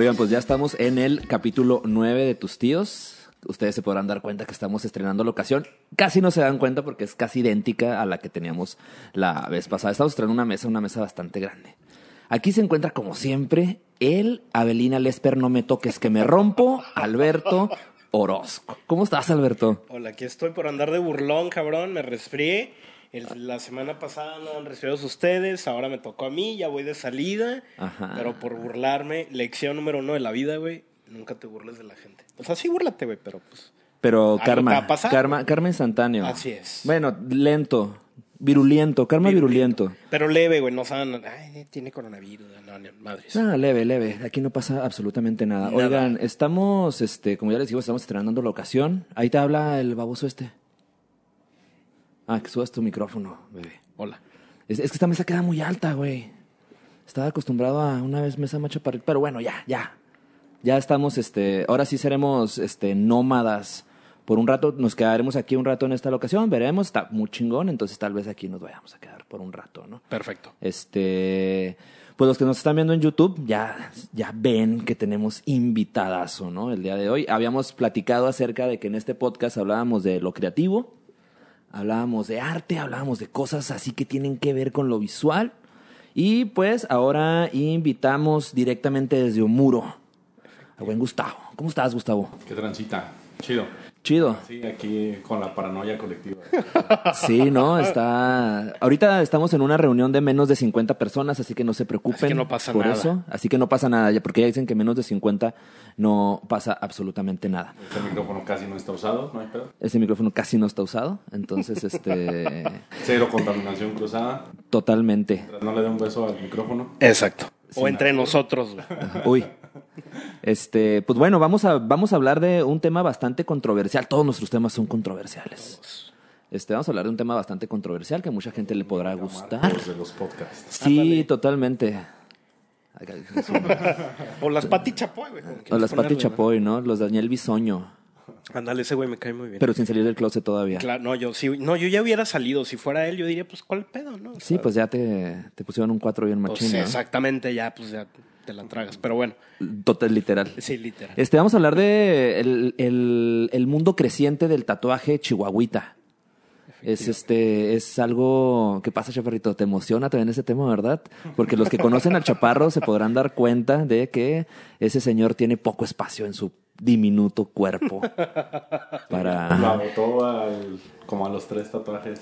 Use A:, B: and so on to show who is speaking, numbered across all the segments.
A: Oigan, pues ya estamos en el capítulo 9 de Tus Tíos. Ustedes se podrán dar cuenta que estamos estrenando locación. Casi no se dan cuenta porque es casi idéntica a la que teníamos la vez pasada. Estamos estrenando una mesa, una mesa bastante grande. Aquí se encuentra, como siempre, el Abelina Lesper No Me Toques Que Me Rompo, Alberto Orozco. ¿Cómo estás, Alberto?
B: Hola, aquí estoy por andar de burlón, cabrón. Me resfrié. El- la semana pasada no han resfriados ustedes. Ahora me tocó a mí. Ya voy de salida.
A: Ajá.
B: Pero por burlarme, lección número uno de la vida, güey. Nunca te burles de la gente. O sea, sí, búrlate, güey, pero pues.
A: Pero karma,
B: a pasar,
A: karma, karma instantáneo.
B: Así es.
A: Bueno, lento, virulento, karma virulento.
B: Pero leve, güey. No saben. Ay, tiene coronavirus. No, no, madres.
A: No, leve, leve. Aquí no pasa absolutamente nada.
B: Nada.
A: Oigan, estamos, este, como ya les digo, estamos estrenando la ocasión. Ahí te habla el baboso este. Ah, que subas tu micrófono, bebé.
B: Hola.
A: Es, es que esta mesa queda muy alta, güey. Estaba acostumbrado a una vez mesa macha para pero bueno, ya, ya. Ya estamos, este, ahora sí seremos, este, nómadas. Por un rato, nos quedaremos aquí un rato en esta locación, veremos, está muy chingón, entonces tal vez aquí nos vayamos a quedar por un rato, ¿no?
B: Perfecto.
A: Este, pues los que nos están viendo en YouTube ya, ya ven que tenemos invitadazo, ¿no? El día de hoy. Habíamos platicado acerca de que en este podcast hablábamos de lo creativo, hablábamos de arte, hablábamos de cosas así que tienen que ver con lo visual. Y pues ahora invitamos directamente desde Omuro al buen Gustavo. ¿Cómo estás, Gustavo?
C: Qué transita. Chido.
A: Chido.
C: Sí, aquí con la paranoia colectiva.
A: Sí, ¿no? Está. Ahorita estamos en una reunión de menos de 50 personas, así que no se preocupen.
B: Así que no pasa
A: por
B: nada.
A: eso. Así que no pasa nada, ya porque ya dicen que menos de 50 no pasa absolutamente nada.
C: Este micrófono casi no está usado, no hay pedo.
A: Ese micrófono casi no está usado, entonces, este.
C: Cero contaminación cruzada.
A: totalmente.
C: No le dé un beso al micrófono.
B: Exacto. O entre nosotros, güey.
A: Uy. Este, pues bueno, vamos a, vamos a hablar de un tema bastante controversial. Todos nuestros temas son controversiales. Este, vamos a hablar de un tema bastante controversial que a mucha gente le podrá gustar.
C: Los de los podcasts.
A: Sí, totalmente.
B: O las Pati Chapoy, güey.
A: O las Pati. Chapoy, ¿no? Los Daniel Bisoño.
B: Ándale, ese güey me cae muy bien.
A: Pero sin salir del closet todavía.
B: Claro, no, yo sí, no, yo ya hubiera salido. Si fuera él, yo diría, pues, ¿cuál pedo, no? O
A: Sí, pues ya te, te pusieron un cuatro bien
B: pues,
A: machín, ¿no?
B: exactamente, ya, pues, ya te la tragas. Pero bueno,
A: Total, literal.
B: sí, literal.
A: Este, vamos a hablar de el, el- el mundo creciente del tatuaje chihuahuita. Es este, es algo que pasa, chaparrito. Te emociona también ese tema, ¿verdad? Porque los que conocen al chaparro se podrán dar cuenta de que ese señor tiene poco espacio en su diminuto cuerpo
C: La
A: para.
C: botó al, como a los tres tatuajes.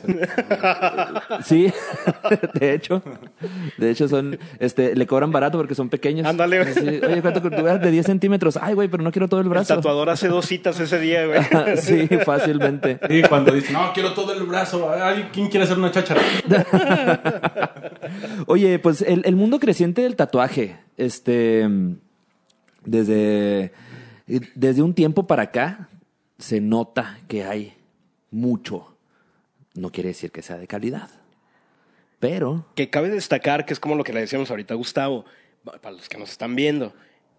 A: Sí, de hecho, de hecho son, este, le cobran barato porque son pequeños.
B: Ándale, güey.
A: Sí, Oye, ¿cuánto tú de 10 centímetros? Ay, güey, pero no quiero todo el
B: El
A: brazo.
B: tatuador hace dos citas ese día, güey.
A: sí, fácilmente.
C: Y cuando dice, no, quiero todo el brazo. Ay, ¿quién quiere hacer una cháchara?
A: Oye, pues el, el mundo creciente del tatuaje, este, desde, desde un tiempo para acá, se nota que hay mucho. No quiere decir que sea de calidad, pero
B: Que cabe destacar que es como lo que le decíamos ahorita a Gustavo, para los que nos están viendo.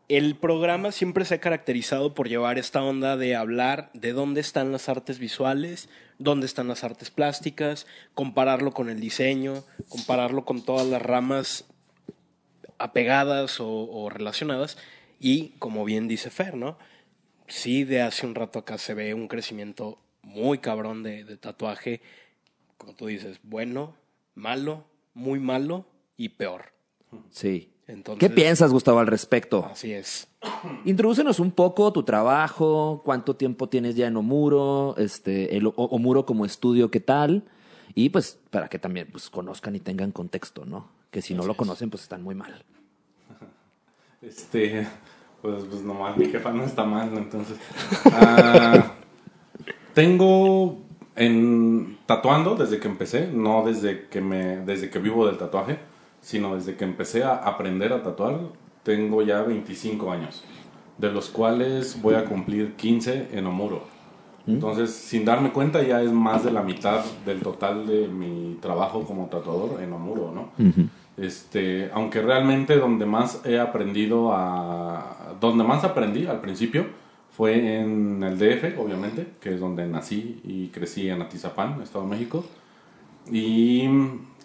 B: El programa siempre se ha caracterizado por llevar esta onda de hablar de dónde están las artes visuales, dónde están las artes plásticas, compararlo con el diseño, compararlo con todas las ramas apegadas o, o relacionadas. Y como bien dice Fer, ¿no? Sí, de hace un rato acá se ve un crecimiento muy cabrón de, de tatuaje, como tú dices, bueno, malo, muy malo y peor.
A: sí.
B: Entonces,
A: ¿Qué piensas, Gustavo, al respecto?
B: Así es.
A: Introdúcenos un poco tu trabajo, cuánto tiempo tienes ya en Omuro, este, el O- Omuro como estudio, qué tal, y pues para que también pues, conozcan y tengan contexto, ¿no? Que si no lo conocen, pues están muy mal.
C: Este, pues, pues nomás mi jefa no está mal, entonces. Ah, tengo en tatuando desde que empecé, no desde que me, desde que vivo del tatuaje, sino desde que empecé a aprender a tatuar. Tengo ya 25 años, de los cuales voy a cumplir 15 en Omuro. Entonces, sin darme cuenta, ya es más de la mitad del total de mi trabajo como tatuador en Amuro, ¿no? Este, aunque realmente donde más he aprendido a... Donde más aprendí al principio fue en el DF, obviamente, que es donde nací y crecí en Atizapán, Estado de México. Y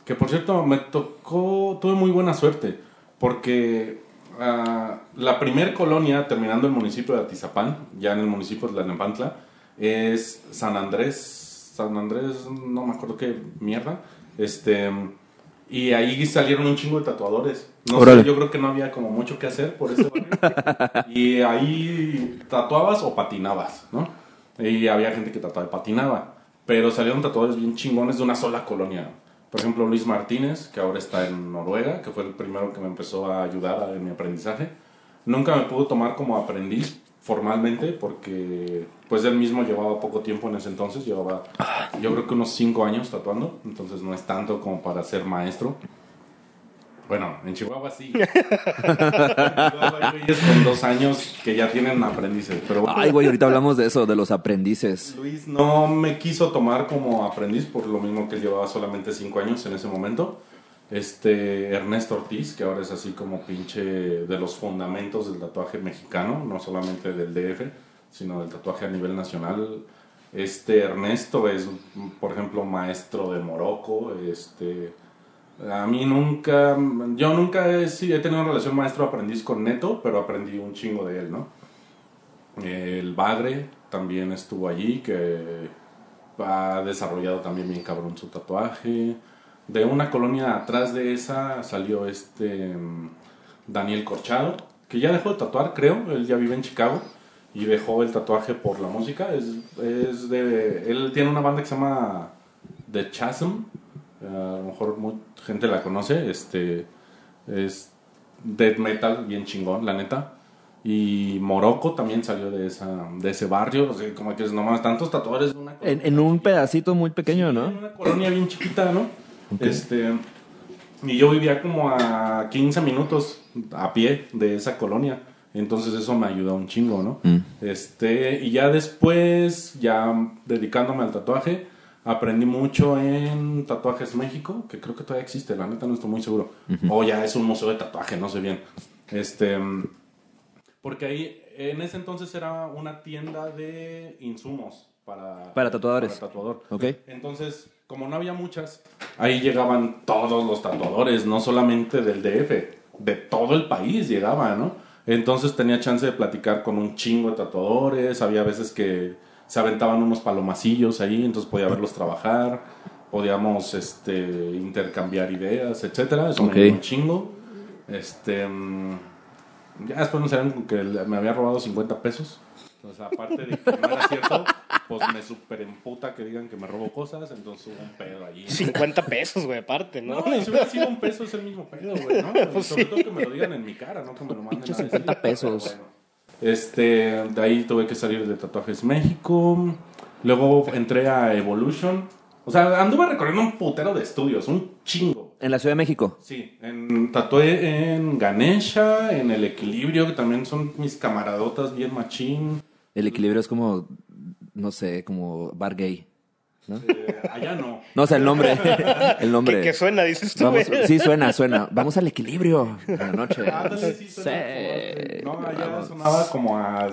C: que por cierto me tocó, tuve muy buena suerte, porque ah, la primer colonia terminando el municipio de Atizapán, ya en el municipio de Tlalnepantla, es San Andrés, San Andrés, no me acuerdo qué mierda, este, y ahí salieron un chingo de tatuadores. No
A: Órale.
C: sé, yo creo que no había como mucho que hacer por ese barrio. y ahí tatuabas o patinabas, ¿no? Y había gente que tatuaba y patinaba. Pero salieron tatuadores bien chingones de una sola colonia. Por ejemplo, Luis Martínez, que ahora está en Noruega, que fue el primero que me empezó a ayudar en mi aprendizaje. Nunca me pudo tomar como aprendiz formalmente porque pues él mismo llevaba poco tiempo en ese entonces, llevaba yo creo que unos 5 años tatuando, entonces no es tanto como para ser maestro. Bueno, en Chihuahua sí. En Chihuahua hay güeyes con dos años que ya tienen aprendices, pero bueno,
A: Ay, güey, ahorita hablamos de eso, de los aprendices.
C: Luis no me quiso tomar como aprendiz por lo mismo que él llevaba solamente 5 años en ese momento. Este Ernesto Ortiz, que ahora es así como pinche de los fundamentos del tatuaje mexicano, no solamente del DF, sino del tatuaje a nivel nacional. Este Ernesto es, por ejemplo, maestro de Morocco. Este, a mí nunca, yo nunca he, he tenido una relación maestro-aprendiz con Neto, pero aprendí un chingo de él, ¿no? El Bagre también estuvo allí, que ha desarrollado también bien cabrón su tatuaje. De una colonia atrás de esa salió este mm, Daniel Corchado, que ya dejó de tatuar, creo, él ya vive en Chicago y dejó el tatuaje por la música. Es, es de, él tiene una banda que se llama The Chasm, eh, a lo mejor mucha gente la conoce, este es death metal bien chingón, la neta. Y Morocco también salió de esa de ese barrio, o sea, como que es nomás tantos tatuadores en una
A: En, en un pedacito muy pequeño,
C: en
A: ¿no?
C: una colonia bien chiquita, ¿no? Este, y yo vivía como a 15 minutos a pie de esa colonia. Entonces eso me ayudó un chingo, ¿no? Este, y ya después, ya dedicándome al tatuaje, aprendí mucho en Tatuajes México, que creo que todavía existe, la neta no estoy muy seguro. O ya es un museo de tatuaje, no sé bien. Este, porque ahí, en ese entonces era una tienda de insumos para,
A: Para tatuadores.
C: para tatuador.
A: Ok.
C: Entonces, como no había muchas, ahí llegaban todos los tatuadores, no solamente del DF, de todo el país llegaban, ¿no? Entonces tenía chance de platicar con un chingo de tatuadores, había veces que se aventaban unos palomacillos ahí, entonces podía verlos trabajar, podíamos este, intercambiar ideas, etcétera, eso me dio un chingo. Este, ya después nos salieron que me había robado 50 pesos. Entonces, aparte de que no era cierto, pues me super emputa que digan que me robo cosas, entonces hubo un pedo allí.
B: 50 pesos, güey, aparte, ¿no?
C: No, y si hubiera sido un peso es el mismo pedo, güey, ¿no?
B: Pues
C: Sobre
B: sí.
C: todo que me lo digan en mi cara, no que me lo manden a decir.
A: 50 pesos.
C: Bueno. Este, de ahí tuve que salir de Tatuajes México. Luego entré a Evolution. O sea, anduve recorriendo un putero de estudios, un chingo.
A: En la Ciudad de México.
C: Sí, en, tatué en Ganesha, en El Equilibrio, que también son mis camaradotas bien machín.
A: El equilibrio es como, no sé, como bar gay. ¿no?
C: Eh, allá no.
A: No, o sea, el nombre. El nombre.
B: ¿Qué, qué suena, dices tú,
A: Vamos, sí, suena, suena. Vamos al equilibrio en la noche.
C: Ándale, sí, suena
A: Sí.
C: No, allá
A: Vamos.
C: sonaba como a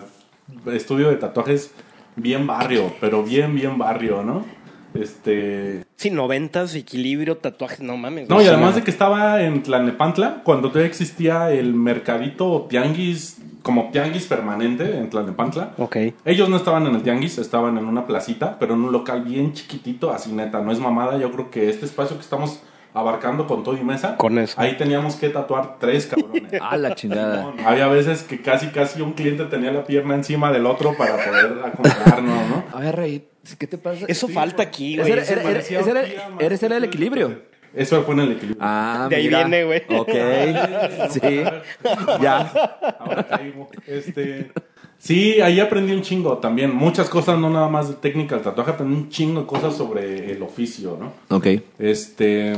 C: estudio de tatuajes bien barrio, pero bien, bien barrio, ¿no? Este.
B: Sí, noventas, equilibrio, tatuajes, no mames.
C: No, y además de que estaba en Tlalnepantla, cuando todavía existía el mercadito tianguis, como tianguis permanente en Tlalnepantla.
B: Ok.
C: Ellos no estaban en el tianguis, estaban en una placita, pero en un local bien chiquitito, así neta, no es mamada. Yo creo que este espacio que estamos abarcando con todo y mesa,
B: Con eso.
C: ahí teníamos que tatuar tres cabrones.
A: Ah, la chingada.
C: Había veces que casi casi un cliente tenía la pierna encima del otro para poder acomodarnos, ¿no?
A: A ver, Rey, ¿qué te pasa?
B: Eso falta aquí,
A: Ese
B: güey.
A: era- era- ese era- el
C: que-
A: equilibrio.
C: Eso fue en el equilibrio.
A: Ah,
B: De ahí
A: mira.
B: viene, güey.
A: Ok. Sí. Ya.
C: Ahora caigo. Este, sí, ahí aprendí un chingo también. Muchas cosas, no nada más de técnica del tatuaje, aprendí un chingo de cosas sobre el oficio, ¿no?
A: Ok.
C: Este.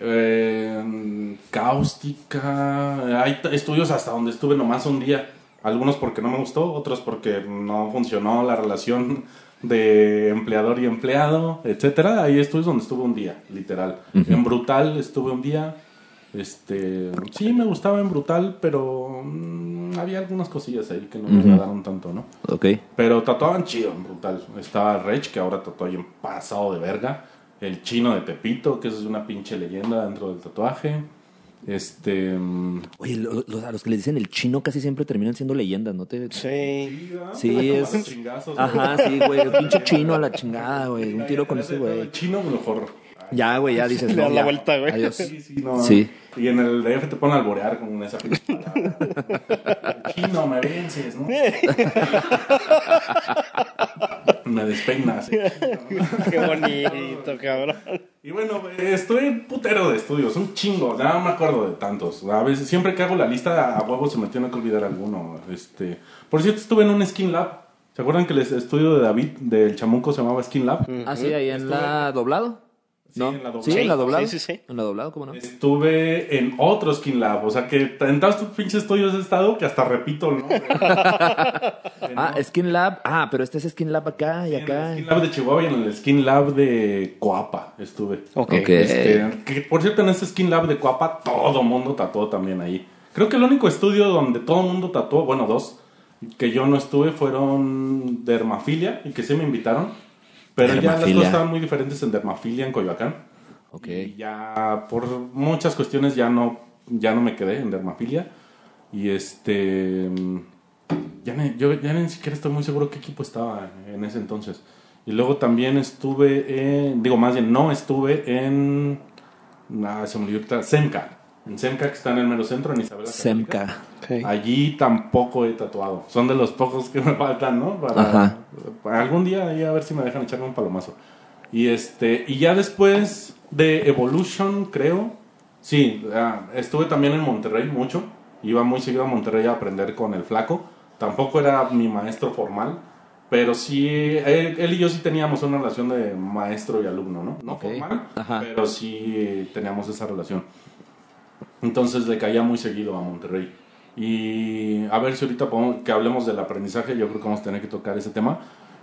C: eh, cáustica. Hay estudios hasta donde estuve nomás un día. Algunos porque no me gustó, otros porque no funcionó la relación de empleador y empleado, etcétera. Ahí estuve donde estuve un día, literal. En Brutal estuve un día. Este, sí me gustaba en Brutal, pero mm, había algunas cosillas ahí que no me agradaron tanto, ¿no?
A: Ok.
C: Pero tatuaban chido en Brutal. Estaba Rech, que ahora tatúa bien pasado de verga. El chino de Tepito, que es una pinche leyenda dentro del tatuaje. Este. mm,
A: Oye, lo- lo- a los que le dicen el chino casi siempre terminan siendo leyendas, ¿no te...?
B: Sí.
A: Sí, es... Ajá, sí, güey. el Pinche chino a la chingada, güey. Un tiro con ese, güey.
C: El chino mejor.
A: Ya, güey, ya dices...
B: Le
A: no,
B: das la
A: ya.
B: vuelta, güey.
A: Adiós.
C: Sí, sí, no.
A: Sí.
C: Y en el DF te ponen a alborear con esa pinche palabra. Chino, me vences, ¿no? Me despeinas. eh.
B: Qué bonito, cabrón.
C: Y bueno, estoy putero de estudios, un chingo, ya no me acuerdo de tantos. A veces, siempre que hago la lista, a huevo se me tiene que olvidar alguno. Este, por cierto, estuve en un Skin Lab. ¿Se acuerdan que el estudio de David del Chamuco se llamaba Skin Lab?
A: Ah, sí, ahí en la doblado.
C: Sí,
A: ¿No?
C: en la doblado.
A: Sí, en la
B: Sí,
A: doblado.
B: sí, sí, sí.
A: En la doblado, ¿cómo no?
C: Estuve en otro Skin Lab, o sea que en tantos pinches estudios he estado que hasta repito, ¿no?
A: Ah, Skin Lab. Ah, pero este es Skin Lab acá y
C: En el
A: acá.
C: Skin Lab de Chihuahua y en el Skin Lab de Coapa estuve.
B: Ok.
A: Ok.
C: Este, que por cierto, en este Skin Lab de Coapa todo mundo tatuó también ahí. Creo que el único estudio donde todo mundo tatuó, bueno, dos, que yo no estuve fueron Dermafilia y que sí me invitaron. Pero ya las cosas estaban muy diferentes en Dermafilia en Coyoacán.
A: Ok.
C: Y ya por muchas cuestiones ya no, ya no me quedé en Dermafilia. Y este. Ya, ni- yo ya ni siquiera estoy muy seguro qué equipo estaba en ese entonces. Y luego también estuve en. Digo, más bien, no estuve en. Ah, se me olvidó Semca. En Semca, que está en el mero centro, en Isabela.
A: Semca.
C: Allí tampoco he tatuado. Son de los pocos que me faltan, ¿no? Para,
A: Ajá.
C: para algún día ahí a ver si me dejan echarme un palomazo. Y este y ya después de Evolution, creo. Sí, estuve también en Monterrey mucho. Iba muy seguido a Monterrey a aprender con el flaco. Tampoco era mi maestro formal, pero sí, él, él y yo sí teníamos una relación de maestro y alumno, ¿no? No
A: Ok.
C: formal,
A: Ajá.
C: pero sí teníamos esa relación. Entonces le caía muy seguido a Monterrey. Y a ver si ahorita podemos- que hablemos del aprendizaje, yo creo que vamos a tener que tocar ese tema.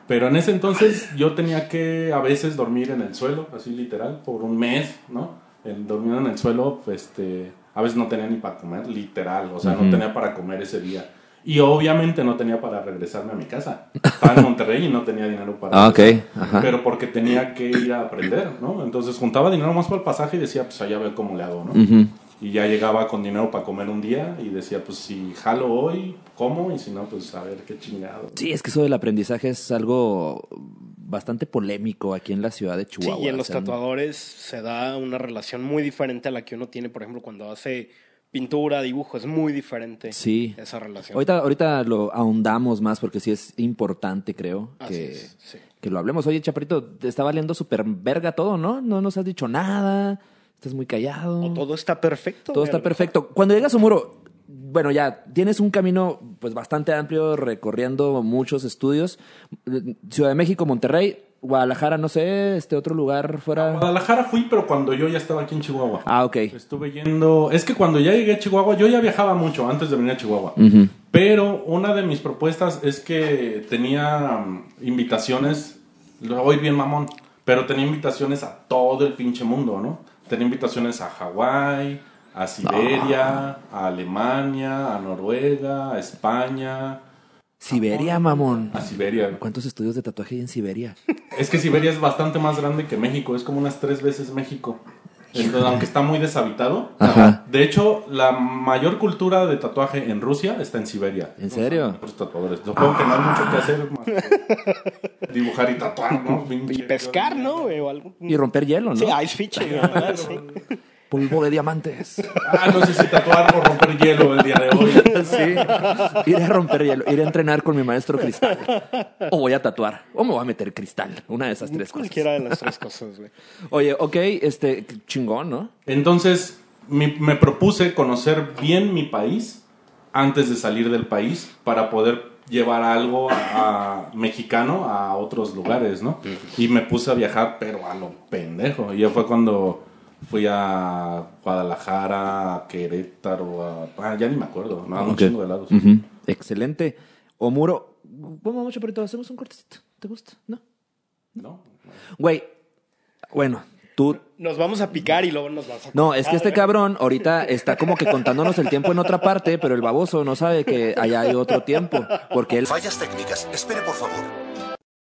C: Pero en ese entonces yo tenía que a veces dormir en el suelo, así literal, por un mes, ¿no? En, dormido en el suelo, pues, este, a veces no tenía ni para comer, literal, o sea, no tenía para comer ese día. Y obviamente no tenía para regresarme a mi casa. Estaba en Monterrey y no tenía dinero para
A: Ah, ok.
C: regresar.
A: Ajá.
C: Pero porque tenía que ir a aprender, ¿no? Entonces juntaba dinero más para el pasaje y decía, pues allá veo cómo le hago, ¿no?
A: Ujú.
C: Y ya llegaba con dinero para comer un día y decía, pues si jalo hoy, como, y si no, pues a ver qué chingado.
A: Sí, es que eso del aprendizaje es algo bastante polémico aquí en la ciudad de
B: Sí,
A: Chihuahua.
B: y en
A: o
B: los
A: sea,
B: tatuadores se da una relación muy diferente a la que uno tiene, por ejemplo, cuando hace pintura, dibujo. Es muy diferente
A: Sí.
B: esa relación.
A: Ahorita, ahorita lo ahondamos más porque sí es importante, creo,
B: Así
A: que,
B: es, sí.
A: que lo hablemos. Oye, Chaparito, te está valiendo súper verga todo, ¿no? No nos has dicho nada, estás muy callado.
B: O todo está perfecto.
A: Todo está perfecto. Cuando llegas a un muro, bueno, ya tienes un camino pues bastante amplio recorriendo muchos estudios. Ciudad de México, Monterrey, Guadalajara, no sé, este otro lugar
C: A
A: fuera.
C: Guadalajara fui, pero cuando yo ya estaba aquí en Chihuahua.
A: Ah, ok.
C: Estuve yendo. Es que cuando ya llegué a Chihuahua, yo ya viajaba mucho antes de venir a Chihuahua. Pero una de mis propuestas es que tenía mm, invitaciones. Lo voy bien mamón. Pero tenía invitaciones a todo el pinche mundo, ¿no? Tenía invitaciones a Hawái, a Siberia, a Alemania, a Noruega, a España,
A: Siberia, mamón.
C: a Siberia.
A: ¿Cuántos estudios de tatuaje hay en Siberia?
C: Es que Siberia es bastante más grande que México, es como unas tres veces México. Entonces, aunque está muy deshabitado.
A: Ajá.
C: De hecho, la mayor cultura de tatuaje en Rusia está en Siberia.
A: ¿En serio?
C: Los tatuadores. Supongo que no hay mucho que hacer más dibujar y tatuar, ¿no?
B: Y pescar, ¿no? güey, O algo.
A: Y romper hielo, ¿no?
B: Sí, ice fishing.
A: Polvo de diamantes.
C: Ah, no sé si tatuar o romper hielo el día de hoy.
A: Sí. Iré a romper hielo. Iré a entrenar con mi maestro cristal. O voy a tatuar. O me voy a meter cristal. Una de esas tres cosas.
B: Cualquiera de las tres cosas, güey.
A: Oye, ok, este, chingón, ¿no?
C: Entonces, mi- me propuse conocer bien mi país antes de salir del país para poder llevar algo a, a mexicano a otros lugares, ¿no? Y me puse a viajar, pero a lo pendejo. Y ya fue cuando fui a Guadalajara, a Querétaro, a, ah, ya ni me acuerdo, no, a un chingo de lados.
A: Excelente. Omuro, vamos mucho por hacemos un cortecito. ¿Te gusta? ¿No?
C: ¿No?
A: Güey, bueno, tú...
B: Nos vamos a picar y luego nos vamos a...
A: No, es que este cabrón ahorita está como que contándonos el tiempo en otra parte, pero el baboso no sabe que allá hay otro tiempo, porque él...
D: Fallas técnicas. Espere, por favor.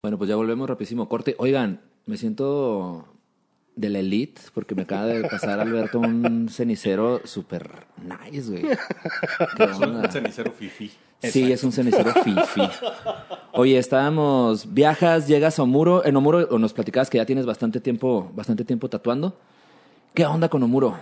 A: Bueno, pues ya volvemos rapidísimo. Corte. Oigan, me siento de la elite porque me acaba de pasar Alberto un cenicero súper nice, güey. ¿Qué
C: Es un cenicero fifi.
A: Sí, es un cenicero fifi. Oye, estábamos, viajas, llegas a Omuro. En Omuro o nos platicabas que ya tienes bastante tiempo, bastante tiempo tatuando. ¿Qué onda con Omuro?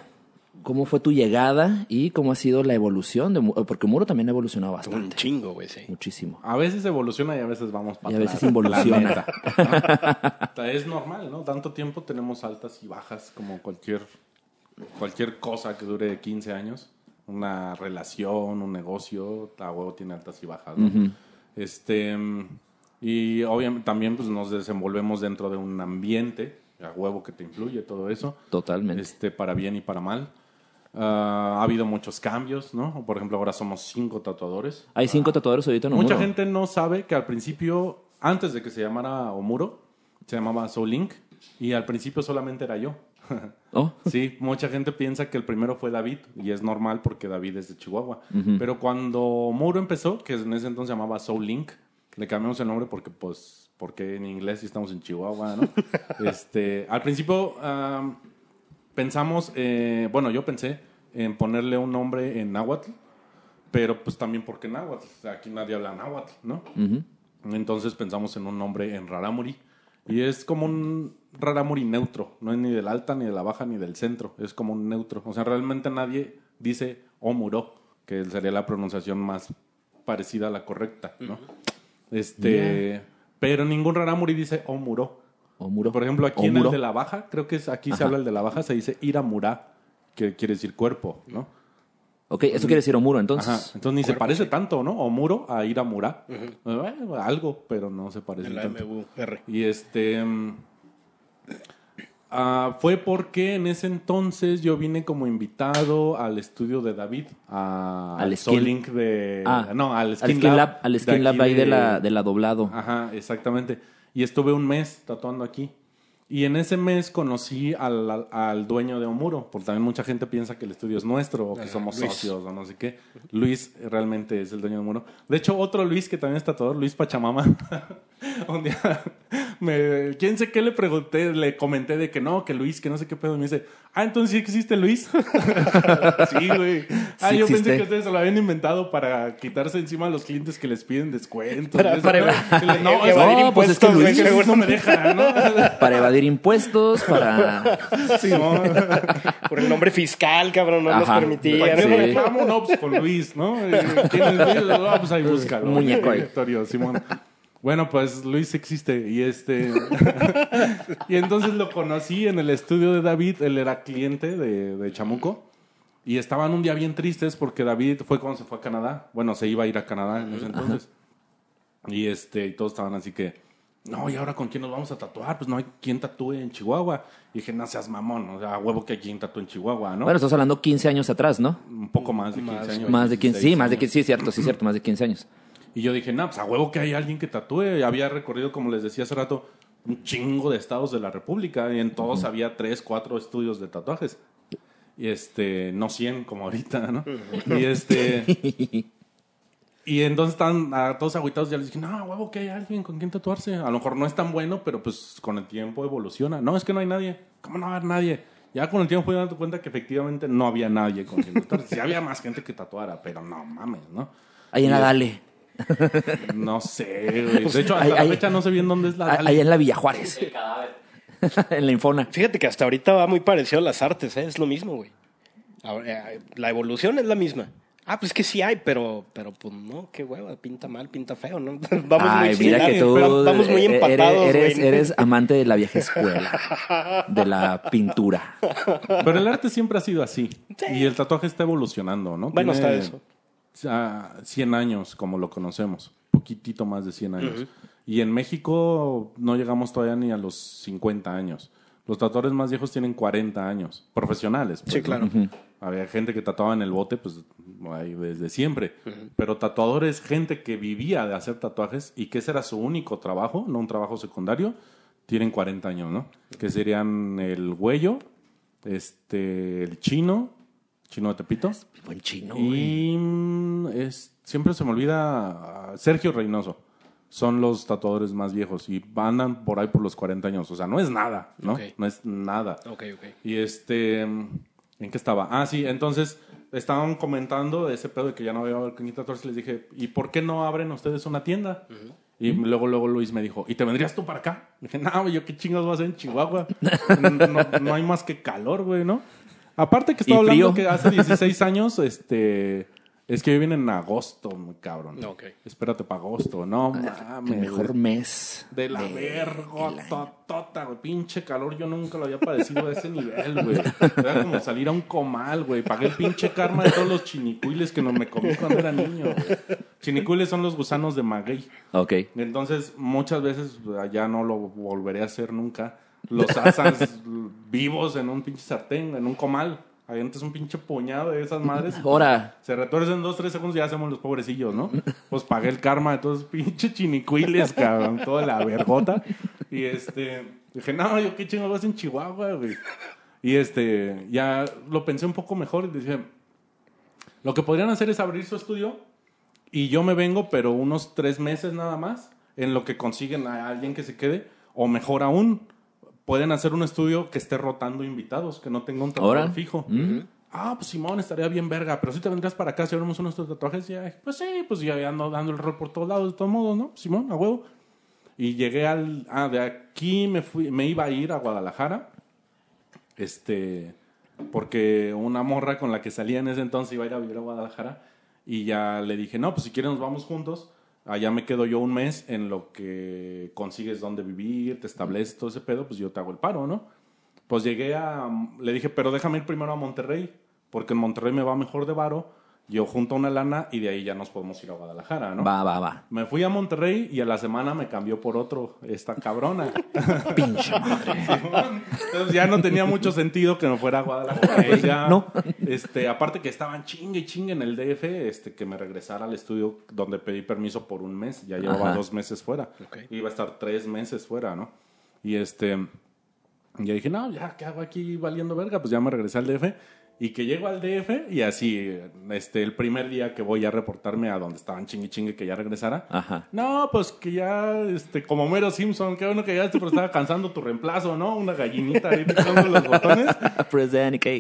A: ¿Cómo fue tu llegada y cómo ha sido la evolución de Omuro? Porque Omuro también ha evolucionado
B: Un
A: bastante,
B: chingo, güey, sí.
A: muchísimo.
C: A veces evoluciona y a veces vamos para
A: Y a veces involuciona.
C: la neta, ¿no? Es normal, ¿no? Tanto tiempo tenemos altas y bajas como cualquier, cualquier cosa que dure 15 años. Una relación, un negocio, a huevo tiene altas y bajas, ¿no? Este, y obviamente también pues, nos desenvolvemos dentro de un ambiente, a huevo que te influye todo eso.
A: Totalmente.
C: este, para bien y para mal. Ah, ha habido muchos cambios, ¿no? Por ejemplo, ahora somos cinco tatuadores.
A: Hay cinco tatuadores ahorita en Omuro.
C: Mucha gente no sabe que al principio, antes de que se llamara Omuro, se llamaba Soul Link y al principio solamente era yo.
A: Oh,
C: Sí, mucha gente piensa que el primero fue David y es normal porque David es de Chihuahua. Pero cuando Muro empezó, que en ese entonces se llamaba Soul Link, le cambiamos el nombre porque pues porque en inglés y estamos en Chihuahua, ¿no? este, al principio pensamos, eh, bueno, yo pensé en ponerle un nombre en náhuatl, pero pues también porque náhuatl, aquí nadie habla náhuatl, ¿no? Entonces pensamos en un nombre en rarámuri. Y es como un rarámuri neutro. No es ni del alta, ni de la baja, ni del centro. Es como un neutro. O sea, realmente nadie dice omuro, que sería la pronunciación más parecida a la correcta, ¿no? Este... Pero ningún rarámuri dice omuro. Por ejemplo, aquí en el de la baja, creo que es, aquí se habla el de la baja, se dice iramurá, que quiere decir cuerpo, ¿no?
A: Ok, eso quiere decir Omuro, entonces.
C: Ajá. Entonces ni se parece tanto, ¿no? Omuro a Iramurá. Bueno, algo, pero no se parece
B: En la
C: tanto.
B: MUR.
C: Y este. mm, ah, fue porque en ese entonces yo vine como invitado al estudio de David. a-
A: Al
C: al
A: Skin-
C: Link de.
A: Ah,
C: no, al
A: al
C: Skin,
A: Skin
C: Lab.
A: Lab, al
C: de
A: Skin
C: aquí
A: Lab ahí de
C: de-
A: la, de la doblado.
C: Ajá, exactamente. Y estuve un mes tatuando aquí. Y en ese mes conocí al, al- al dueño de Omuro, porque también mucha gente piensa que el estudio es nuestro o que somos
B: Luis.
C: socios o no sé qué. Luis realmente es el dueño de Omuro. De hecho, otro Luis que también es tatuador, Luis Pachamama. un día, me, quién sé qué le pregunté, le comenté de que no, que Luis, que no sé qué pedo. Y me dice, ah, entonces sí existe Luis. sí, güey. Ah,
A: Sí
C: yo
A: existe.
C: pensé que ustedes se lo habían inventado para quitarse encima a los clientes que les piden descuentos.
B: Para- para
C: no,
A: No, pues es que Luis-
B: que
C: no me deja, ¿no?
A: Para evadir impuestos, para.
C: Sí, no.
B: Por el nombre fiscal, cabrón, no nos
A: Ajá.
B: permitía.
C: ¿Para qué
A: Sí.
C: No, pues con Luis, ¿no? ¿Quién es Luis? Ah, pues ahí búscalo.
A: Muñeco ahí.
C: Simón. Bueno, pues Luis existe y este... y entonces lo conocí en el estudio de David, él era cliente de, de Chamuco y estaban un día bien tristes porque David fue cuando se fue a Canadá. Bueno, se iba a ir a Canadá en ese entonces. Y este, y todos estaban así que, no, ¿y ahora con quién nos vamos a tatuar? Pues no hay quien tatúe en Chihuahua. Y dije, no seas mamón, o sea, a huevo que hay quien tatúe en Chihuahua, ¿no?
A: Bueno, estás hablando 15 años atrás, ¿no?
C: un poco más de 15 años.
A: Más de 15. Sí,
C: 16
A: más de
C: años.
A: 15. Sí, cierto, sí, cierto, más de 15 años.
C: Y yo dije, no, pues a huevo que hay alguien que tatúe. Había recorrido, como les decía hace rato, un chingo de estados de la República. Y en todos había tres, cuatro estudios de tatuajes. Y este, no 100 como ahorita, ¿no? Y este. Y entonces están a todos agüitados. Ya les dije, no, huevo que hay alguien con quien tatuarse. A lo mejor no es tan bueno, pero pues con el tiempo evoluciona. No, es que no hay nadie. ¿Cómo no va a haber nadie? Ya con el tiempo fui dando cuenta que efectivamente no había nadie con quien tatuarse. Sí había más gente que tatuara, pero no mames, ¿no?
A: Ahí en la Dale.
C: no sé, güey. De hecho, hasta
A: Ahí-
C: la
A: ahí-
C: fecha no sé bien dónde es la Dale.
A: Ahí en la Villa Juárez. en la Infona.
B: Fíjate que hasta ahorita va muy parecido a las artes, ¿eh? es lo mismo, güey. Eh, La evolución es la misma. Ah, pues que sí hay, pero, pero pues no, qué hueva, pinta mal, pinta feo, ¿no? Vamos
A: Ay,
B: muy
A: mira que
B: similares,
A: tú
B: va- vamos muy
A: eh,
B: empatados,
A: eres, amante de la vieja escuela, de la pintura.
C: Pero el arte siempre ha sido así. Y el tatuaje está evolucionando, ¿no?
B: Bueno,
C: Tiene,
B: está eso.
C: ah, 100 años, como lo conocemos. Poquitito más de 100 años. Y en México no llegamos todavía ni a los 50 años. Los tatuadores más viejos tienen 40 años. Profesionales. pues,
B: Sí,
C: ¿no?
B: claro.
C: Había gente que tatuaba en el bote, pues ahí desde siempre. Pero tatuadores, gente que vivía de hacer tatuajes y que ese era su único trabajo, no un trabajo secundario, tienen 40 años, ¿no? Que serían el Güello, este, el Chino, Chino de Tepito.
A: Buen chino.
C: Y mm, es, siempre se me olvida ah, Sergio Reynoso. Son los tatuadores más viejos y andan por ahí por los 40 años. O sea, no es nada, ¿no? No es nada.
B: Ok, ok.
C: Y este, mm, ¿en qué estaba? Ah, sí, entonces estaban comentando de ese pedo de que ya no había Alquimia Tatuadores y les dije, ¿y por qué no abren ustedes una tienda? Y luego, luego Luis me dijo, ¿y te vendrías tú para acá? Le dije, no, yo qué chingados voy a hacer en Chihuahua. No, hay más que calor, güey, ¿no? Aparte que estaba
A: ¿Y
C: hablando que hace 16 años, este... Es que viene en agosto, muy cabrón.
B: Ok.
C: Espérate para agosto. No
A: Ah, El
C: mames.
A: mejor mes.
C: De la
A: del
C: verga, totota, güey. Pinche calor, yo nunca lo había padecido a ese nivel, güey. Era como salir a un comal, güey. Pagué el pinche karma de todos los chinicuiles que no me comí cuando era niño, güey. Chinicuiles son los gusanos de maguey.
A: Ok.
C: Entonces, muchas veces ya no lo volveré a hacer nunca. Los asas vivos en un pinche sartén, en un comal. Avientas un pinche puñado de esas madres.
A: Ahora,
C: Se retuercen dos, tres segundos y ya hacemos los pobrecillos, ¿no? Pues pagué el karma de todos esos pinches chinicuiles, cabrón. Toda la vergota. Y este... Dije, no, yo qué chingo vas en Chihuahua, güey. Y este... Ya lo pensé un poco mejor y dije... Lo que podrían hacer es abrir su estudio y yo me vengo, pero unos tres meses nada más, en lo que consiguen a alguien que se quede. O mejor aún, pueden hacer un estudio que esté rotando invitados, que no tenga un
A: Ahora.
C: fijo. Ah, pues Simón, estaría bien verga, pero si te vendrías para acá si abrimos unos tatuajes, ya, pues sí, pues ya ando dando el rol por todos lados, de todos modos, ¿no? Simón, a huevo. Y llegué al, ah, de aquí me fui, me iba a ir a Guadalajara, este, porque una morra con la que salía en ese entonces iba a ir a vivir a Guadalajara, y ya le dije, no, pues si quieres nos vamos juntos, allá me quedo yo un mes en lo que consigues dónde vivir, te estableces todo ese pedo, pues yo te hago el paro, ¿no? Pues llegué a. Le dije, pero déjame ir primero a Monterrey, porque en Monterrey me va mejor de varo. Yo junto una lana y de ahí ya nos podemos ir a Guadalajara, ¿no?
A: va, va, va.
C: Me fui a Monterrey y a la semana me cambió por otro, esta cabrona.
A: Pinche madre.
C: Entonces ya no tenía mucho sentido que me fuera a Guadalajara. Pues ya,
A: No.
C: Este, aparte que estaban chingue y chingue en el DF, este, que me regresara al estudio donde pedí permiso por un mes. Ya llevaba
A: Ajá.
C: dos meses fuera.
B: Ok.
C: Iba a estar tres meses fuera, ¿no? Y este, ya dije, no, ya, ¿qué hago aquí valiendo verga? Pues ya me regresé al DF. Y que llego al DF y así, este, el primer día que voy a reportarme a donde estaban chingue chingue que ya regresara.
A: Ajá.
C: No, pues que ya, este, como Mero Simpson, qué bueno que ya pero estaba cansando tu reemplazo, ¿no? Una gallinita ahí picando los botones.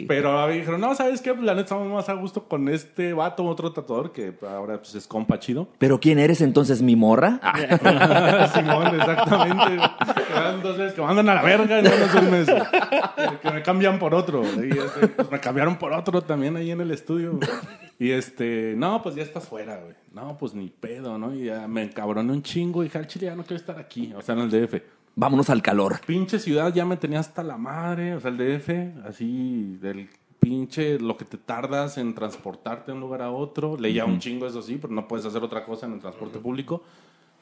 C: Pero a mí dijeron, no, ¿sabes qué? Pues la neta estamos más a gusto con este vato, otro tatuador que ahora pues es compa chido.
A: ¿Pero quién eres entonces, mi morra? Ah,
C: Simón, exactamente. Que van dos veces que mandan a la verga en menos de un mes. Que me cambian por otro. Y este, pues me cambiaron por otro también ahí en el estudio. Y este, no, pues ya estás fuera, güey. No, pues ni pedo, ¿no? Y ya me encabroné un chingo. Y dije, al chile ya no quiero estar aquí. O sea, en el DF.
A: Vámonos al calor.
C: Pinche ciudad ya me tenía hasta la madre. O sea, el DF, así, del pinche, lo que te tardas en transportarte de un lugar a otro. Leía un chingo, eso sí, pero no puedes hacer otra cosa en el transporte público.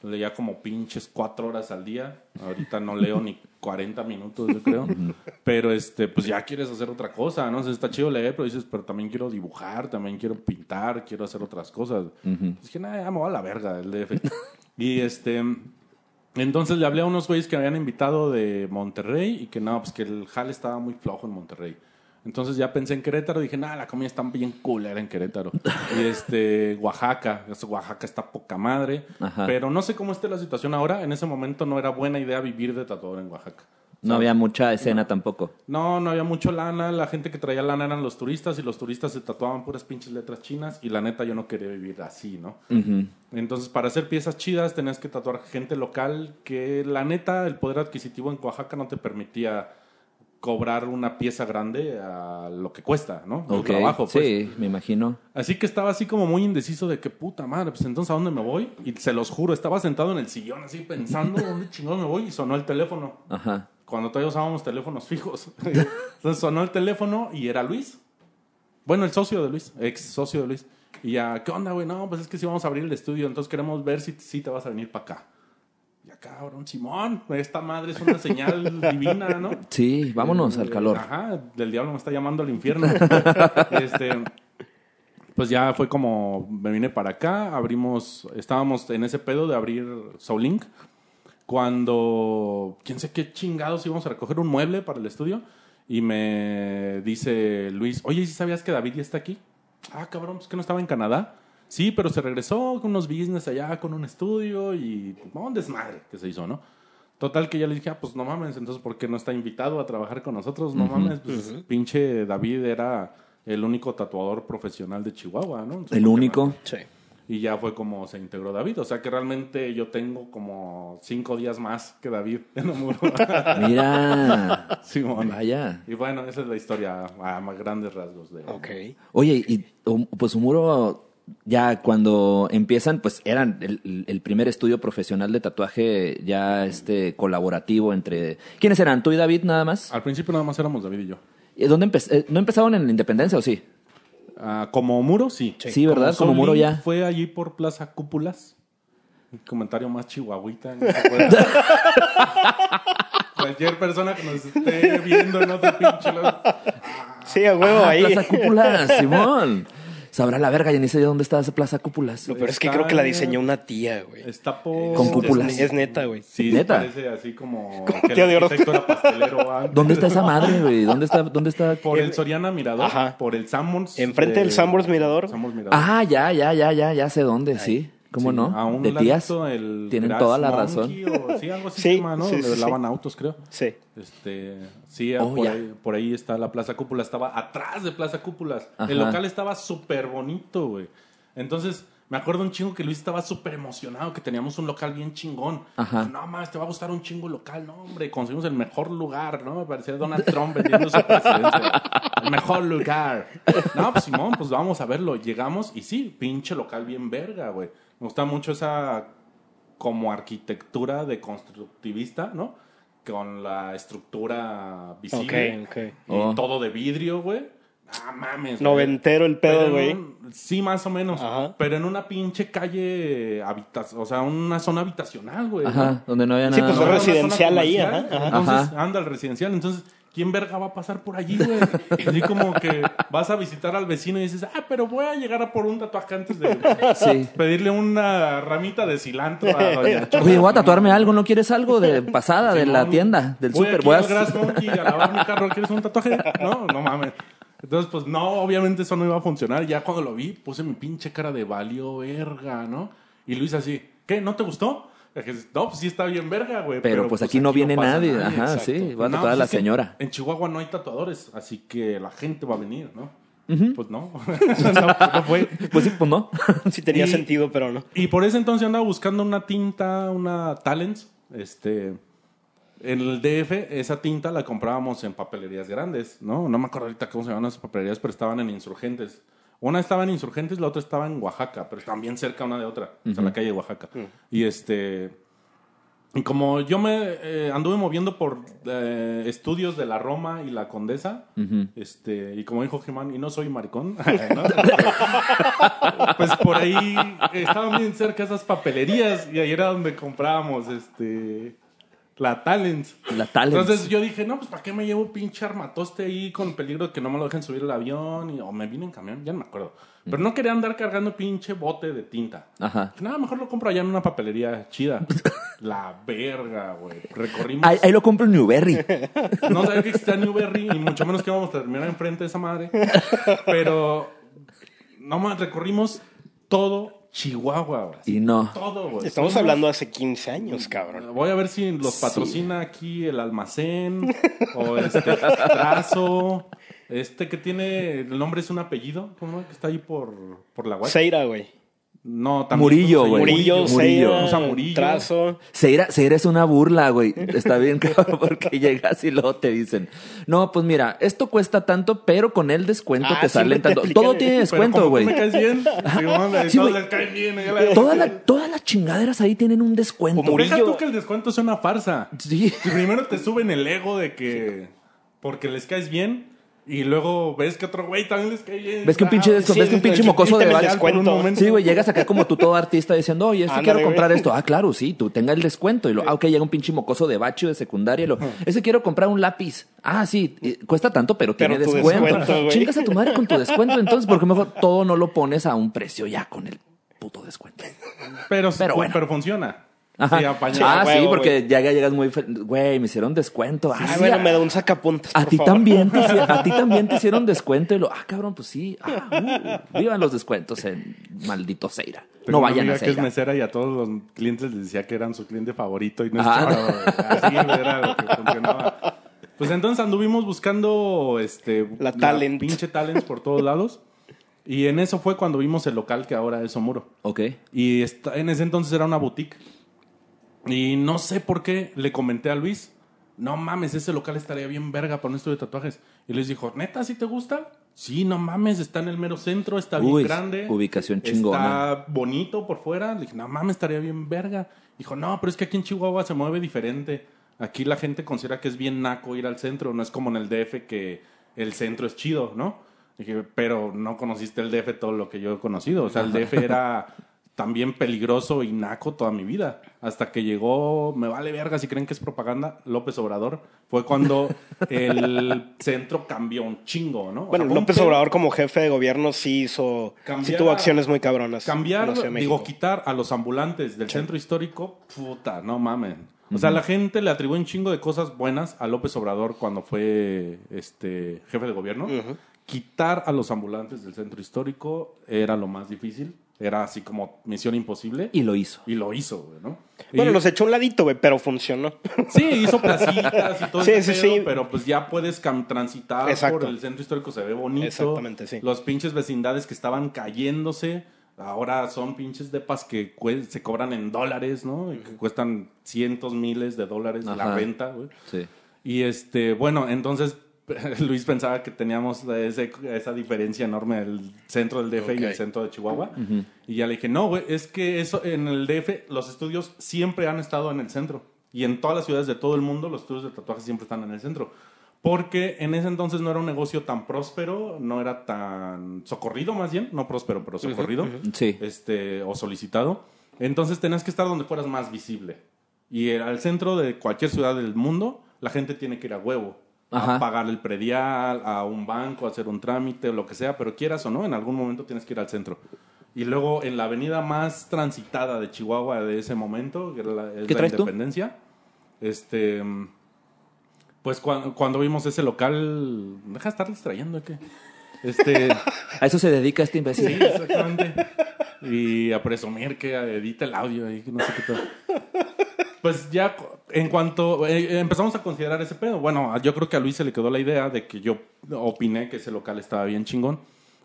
C: Leía como pinches cuatro horas al día. Ahorita no leo ni 40 minutos, yo creo. Pero este, pues ya quieres hacer otra cosa, ¿no? O sea, está chido leer, pero dices, pero también quiero dibujar, también quiero pintar, quiero hacer otras cosas. Es que nada, ya me va a la verga el DF. y este. Entonces le hablé a unos güeyes que me habían invitado de Monterrey y que no, pues que el jale estaba muy flojo en Monterrey. Entonces ya pensé en Querétaro, dije, nada, la comida está bien culera en Querétaro. y este, Oaxaca, Oaxaca está poca madre.
A: Ajá.
C: Pero no sé cómo esté la situación ahora. En ese momento no era buena idea vivir de tatuador en Oaxaca.
A: No había mucha escena tampoco.
C: No, no había mucho lana. La gente que traía lana eran los turistas y los turistas se tatuaban puras pinches letras chinas. Y la neta, yo no quería vivir así, ¿no?
A: Ujú.
C: Entonces, para hacer piezas chidas, tenías que tatuar gente local que la neta, el poder adquisitivo en Oaxaca no te permitía cobrar una pieza grande a lo que cuesta, ¿no? El
A: Ok,
C: trabajo, pues.
A: sí, me imagino.
C: Así que estaba así como muy indeciso de que puta madre, pues entonces ¿a dónde me voy? Y se los juro, estaba sentado en el sillón así pensando dónde chingón me voy y sonó el teléfono.
A: Ajá.
C: Cuando todavía usábamos teléfonos fijos. entonces sonó el teléfono y era Luis. Bueno, el socio de Luis, ex socio de Luis. Y ya, ¿qué onda, güey? No, pues es que sí vamos a abrir el estudio, entonces queremos ver si, si te vas a venir para acá. Cabrón, Simón, esta madre es una señal divina, ¿no?
A: Sí, vámonos al calor.
C: Ajá, del diablo me está llamando al infierno. este, pues ya fue como me vine para acá, abrimos, estábamos en ese pedo de abrir Soulink. Cuando, quién sé qué chingados íbamos a recoger un mueble para el estudio y me dice Luis, oye, ¿sí sabías que David ya está aquí? Ah, cabrón, pues que no estaba en Canadá. Sí, pero se regresó con unos business allá, con un estudio y no, un desmadre que se hizo, ¿no? Total que ya le dije, ah, pues no mames, entonces ¿por qué no está invitado a trabajar con nosotros? No mames, pues pinche David era el único tatuador profesional de Chihuahua, ¿no? Entonces,
A: El
C: ¿por qué
A: único.
B: Sí.
C: y ya fue como se integró David. O sea que realmente yo tengo como cinco días más que David en Omuro.
A: Mira.
C: Simón.
A: Vaya.
C: Y bueno, esa es la historia a más grandes rasgos de.
B: Ok.
A: Oye, y um, pues Humuro, ya cuando empiezan, pues eran el, el primer estudio profesional de tatuaje ya este colaborativo entre... ¿Quiénes eran? ¿Tú y David nada más?
C: Al principio nada más éramos David y yo.
A: ¿Y ¿Dónde empe- eh, ¿No empezaron en la Independencia o sí?
C: Ah, como muro, sí.
A: Sí, ¿verdad? Como muro ya.
C: Fue allí por Plaza Cúpulas. Un comentario más chihuahuita. no se puede. Cualquier persona que nos esté viendo en otro pinche lado.
B: Sí, a huevo,
A: Ah,
B: ahí.
A: Plaza Cúpulas, Simón. Sabrá la verga, ya ni sé de dónde está esa Plaza Cúpulas.
B: Lo peor es que
C: Está-
B: creo que la diseñó una tía, güey.
C: Está por.
A: Con cúpulas.
B: Es, es neta, güey.
C: Sí,
A: ¿Neta?
C: parece así como
B: Como
C: que
B: tía de oro.
A: ¿Dónde está esa madre, güey? ¿Dónde está? ¿Dónde está?
C: Por el Soriana Mirador,
B: Ajá.
C: por el Sanborns.
B: Enfrente
C: de-
B: del Sanborns Mirador.
C: Sanborns Mirador.
A: Ah, ya, ya, ya, ya, ya sé dónde, sí. ¿Cómo
C: Sí,
A: no?
C: A un
A: de tías.
C: el
A: Tienen toda la razón.
C: o- sí, algo así
B: Sí,
C: se llama, ¿no?
B: sí,
C: Donde
B: sí, sí.
C: lavan autos, creo.
B: Sí.
C: Este, sí,
A: Oh,
C: por, ahí, por ahí está la Plaza Cúpula. Estaba atrás de Plaza Cúpulas.
A: Ajá.
C: El local estaba súper bonito, güey. Entonces, me acuerdo un chingo que Luis estaba súper emocionado, que teníamos un local bien chingón.
A: Ajá.
C: No más, te va a gustar un chingo local. No, hombre, conseguimos el mejor lugar, ¿no? Me parecía Donald Trump vendiendo su presidencia. El mejor lugar. No, pues Simón, pues vamos a verlo. Llegamos y sí, pinche local bien verga, güey. Me gusta mucho esa como arquitectura de constructivista, ¿no? Con la estructura visible.
B: Ok, ok.
C: Y
A: Oh.
C: todo de vidrio, güey. Ah, mames.
B: Noventero el pedo, güey.
C: Sí, más o menos.
B: Ajá.
C: Pero en una pinche calle, habita o sea, una zona habitacional, güey. ¿no?
A: Ajá, donde no había
B: Sí,
A: nada.
B: pues,
C: No,
B: residencial ahí, ajá.
C: Entonces,
A: Ajá.
C: anda el residencial. Entonces, ¿quién verga va a pasar por allí, güey? Así como que vas a visitar al vecino y dices, ah, pero voy a llegar a por un tatuaje antes de
A: Sí.
C: pedirle una ramita de cilantro a doña.
A: Oye, voy a tatuarme algo, ¿no quieres algo de pasada de la tienda, del
C: voy
A: Voy a-
C: al Grass Monkey a lavar mi carro, ¿quieres un tatuaje? No, no mames. Entonces, pues no, obviamente eso no iba a funcionar. Ya cuando lo vi, puse mi pinche cara de valió verga, ¿no? Y Luis así, ¿qué? ¿No te gustó? No, pues sí está bien verga, güey.
A: Pero, pues, aquí no viene nadie. Ajá, sí, va a tatuar a
C: pues,
A: la señora.
C: En Chihuahua no hay tatuadores, así que la gente va a venir, ¿no? Pues no. no, no fue.
A: Pues sí, pues no.
B: Sí tenía
C: Y-
B: sentido, pero no.
C: Y por ese entonces andaba buscando una tinta, una Talents. Este, en el DF, esa tinta la comprábamos en papelerías grandes, ¿no? No me acuerdo ahorita cómo se llaman esas papelerías, pero estaban en Insurgentes. Una estaba en Insurgentes, la otra estaba en Oaxaca, pero también cerca una de otra, o sea, la calle de Oaxaca. Y este. Y como yo me eh, anduve moviendo por eh, estudios de la Roma y la Condesa, este, y como dijo Germán, y no soy maricón, ¿no? pues por ahí estaban bien cerca esas papelerías y ahí era donde comprábamos este la Talents.
A: La Talents.
C: Entonces yo dije, no, pues ¿para qué me llevo pinche armatoste ahí con el peligro de que no me lo dejen subir al avión? Y, o me vine en camión, ya no me acuerdo. Pero no quería andar cargando pinche bote de tinta.
A: Ajá.
C: Nada, mejor lo compro allá en una papelería chida. La verga, güey. Recorrimos.
A: Ahí, ahí lo compro en Newberry.
C: No sabía que existía Newberry y mucho menos que íbamos a terminar enfrente de esa madre. Pero, no más, recorrimos todo Chihuahua.
A: Y no.
C: Todo, güey.
B: Estamos hablando hace 15 años, cabrón.
C: Voy a ver si los patrocina aquí el almacén o este trazo. Este que tiene, el nombre es un apellido, ¿cómo? Que está ahí por, por la web.
B: Seira, güey.
C: No, también.
A: Murillo, güey.
B: Murillo,
A: Murillo.
B: Seira,
C: Usa Murillo.
B: Trazo.
A: Seira, Seira es una burla, güey. Está bien, cabrón, porque llegas y luego te dicen, no, pues mira, esto cuesta tanto, pero con el descuento
B: Ah,
A: te salen
B: te
A: tanto. Todo tiene descuento, güey.
C: me caes bien. Simón, a
A: Sí,
C: la-
A: Todas las, todas las chingaderas ahí tienen un descuento.
B: Como
C: Deja
B: Murillo.
C: tú que el descuento es una farsa.
A: Sí.
C: Si primero te suben el ego de que porque les caes bien Y luego ves que otro güey también les cae bien.
A: Ves que un pinche,
C: Ah,
B: sí,
A: ves que un pinche mocoso de
C: momento.
A: Sí, güey, llegas acá como tú todo artista diciendo, oye, este
B: Ándale,
A: quiero comprar
B: güey.
A: esto. Ah, claro, sí, tú tenga el descuento. Y lo, ah, ok, llega un pinche mocoso de bacho de secundaria y lo, ese quiero comprar un lápiz. Ah, sí, cuesta tanto, pero tiene
B: Pero
A: descuento.
B: descuento.
A: Chingas a tu madre con tu descuento, entonces, porque mejor todo no lo pones a un precio ya con el puto descuento.
C: Pero,
A: Pero
C: pero,
A: bueno.
C: funciona.
A: Ajá.
C: Sí, apaña.
A: ah,
B: huevo,
A: sí, porque
B: güey.
A: ya llegas muy, güey, me hicieron descuento. Ah,
B: Ah,
A: sí,
B: bueno,
A: a-
B: me da un sacapuntas,
A: A ti también te hici- a ti también te hicieron descuento y lo, ah, cabrón, pues sí, ah, uh, vivan los descuentos en maldito Seira.
C: Tengo
A: No
C: una
A: vayan
C: amiga
A: a
C: que es
A: Seira.
C: mesera y a todos los clientes les decía que eran su cliente favorito y no estaba así era lo que funcionaba. Pues entonces anduvimos buscando este
B: La talent.
C: pinche talents por todos lados y en eso fue cuando vimos el local que ahora es Omuro.
A: Ok.
C: Y en ese entonces era una boutique. Y no sé por qué le comenté a Luis, no mames, ese local estaría bien verga para un estudio de tatuajes. Y Luis dijo, ¿neta sí te gusta? Sí, no mames, está en el mero centro, está bien
A: Uy,
C: grande.
A: ubicación chingona.
C: Está bonito por fuera. Le dije, no mames, estaría bien verga. Dijo, no, pero es que aquí en Chihuahua se mueve diferente. Aquí la gente considera que es bien naco ir al centro, no es como en el DF que el centro es chido, ¿no? Dije, pero no conociste el DF todo lo que yo he conocido. O sea, el DF era también peligroso y naco toda mi vida. Hasta que llegó, me vale verga si creen que es propaganda, López Obrador. Fue cuando el centro cambió un chingo, ¿no? O
B: Bueno,
C: sea,
B: López. Obrador como jefe de gobierno sí hizo, sí tuvo acciones muy cabronas.
C: Cambiar, digo, quitar a los ambulantes del centro histórico, puta, no mamen. O sea, la gente le atribuye un chingo de cosas buenas a López Obrador cuando fue este jefe de gobierno. Quitar a los ambulantes del centro histórico era lo más difícil. Era así como misión imposible.
A: Y lo hizo.
C: Y lo hizo, güey, ¿no?
B: Bueno,
C: Y-
B: los echó a un ladito, güey, pero funcionó.
C: Sí, hizo placitas y todo
B: Sí,
C: ese
B: sí,
C: pedo,
B: sí.
C: pero pues ya puedes transitar
B: Exacto.
C: por el centro histórico, se ve bonito.
B: Exactamente, sí.
C: Los pinches vecindades que estaban cayéndose, ahora son pinches depas que se cobran en dólares, ¿no? Y que cuestan cientos, miles de dólares la
A: Ajá.
C: renta, güey.
A: Sí.
C: Y este, bueno, entonces Luis pensaba que teníamos ese- esa diferencia enorme del centro del DF y el centro de Chihuahua. Y ya le dije, no, güey, es que eso en el DF los estudios siempre han estado en el centro. Y en todas las ciudades de todo el mundo los estudios de tatuajes siempre están en el centro. Porque en ese entonces no era un negocio tan próspero, no era tan socorrido más bien, no próspero, pero socorrido
A: Sí.
C: este, o solicitado. Entonces tenías que estar donde fueras más visible. Y al centro de cualquier ciudad del mundo, la gente tiene que ir a huevo.
A: Ajá.
C: A pagar el predial, a un banco, a hacer un trámite o lo que sea, pero quieras o no, en algún momento tienes que ir al centro. Y luego en la avenida más transitada de Chihuahua de ese momento, que era la, es
A: ¿Qué
C: la
A: traes tú?
C: Independencia, este, pues cuando, cuando vimos ese local, deja de estar distrayendo, ¿qué? Este,
A: A eso se dedica este
C: Sí,
A: imbécil.
C: exactamente. Y a presumir que edita el audio y que no sé qué tal. Pues ya en cuanto eh, empezamos a considerar ese pedo, bueno, yo creo que a Luis se le quedó la idea de que yo opiné que ese local estaba bien chingón.